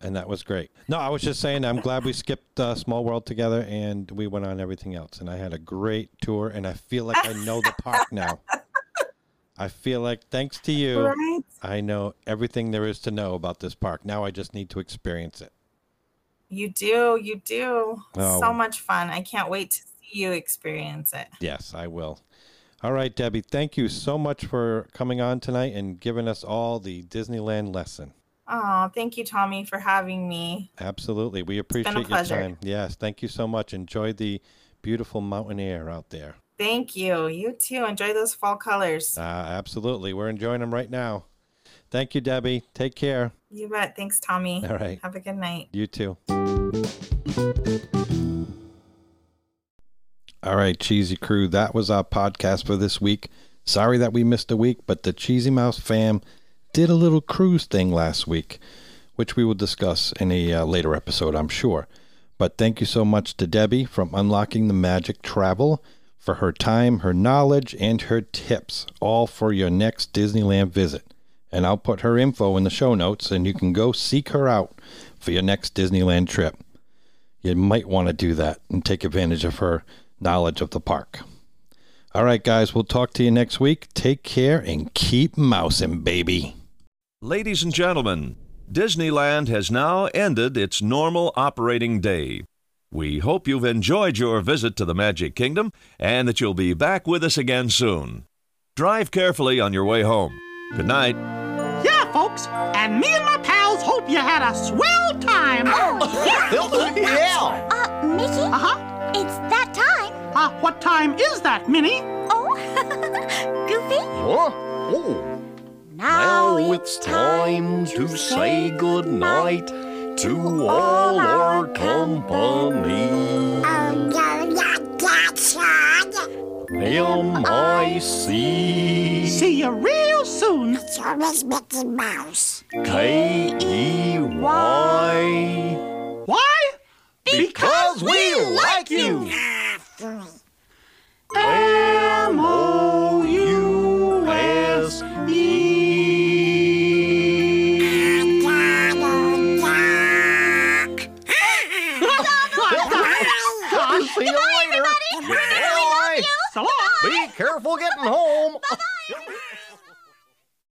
S1: and that was great. No, I was just saying, I'm glad we skipped uh, Small World together, and we went on everything else, and I had a great tour, and I feel like I know the park now. I feel like thanks to you,
S4: Right?
S1: I know everything there is to know about this park. Now I just need to experience it.
S4: You do. You do.
S1: Oh.
S4: So much fun. I can't wait to see you experience it.
S1: Yes, I will. All right, Debbie, thank you so much for coming on tonight and giving us all the Disneyland lesson.
S4: Oh, thank you, Tommy, for having me.
S1: Absolutely. We appreciate your time. Yes, thank you so much. Enjoy the beautiful mountain air out there.
S4: Thank you. You too. Enjoy those fall colors.
S1: Uh, absolutely. We're enjoying them right now. Thank you, Debbie. Take care.
S4: You bet. Thanks, Tommy.
S1: All right.
S4: Have a good night.
S1: You too. All right, Cheesy Crew, that was our podcast for this week. Sorry that we missed a week, but the Cheesy Mouse fam did a little cruise thing last week, which we will discuss in a uh, later episode, I'm sure. But thank you so much to Debbie from Unlocking the Magic Travel for her time, her knowledge, and her tips, all for your next Disneyland visit. and I'll put her info in the show notes, and you can go seek her out for your next Disneyland trip. You might want to do that and take advantage of her knowledge of the park. All right, guys, we'll talk to you next week. Take care and keep mousing, baby.
S3: Ladies and gentlemen, Disneyland has now ended its normal operating day. We hope you've enjoyed your visit to the Magic Kingdom and that you'll be back with us again soon. Drive carefully on your way home. Good night.
S5: Yeah, folks, and me and my pals hope you had a swell time.
S6: Oh, yeah. yeah.
S2: Uh, Mickey?
S5: Uh-huh.
S2: It's that time.
S5: Uh, what time is that, Minnie?
S2: Oh, Goofy?
S6: Huh? Oh. Now it's time to say goodnight to all our company. Um, M-I-C um,
S5: See you real soon. It's always Mickey Mouse.
S6: K-E-Y
S5: Why?
S6: Because we like you! M-O-U-S-E ah, you later!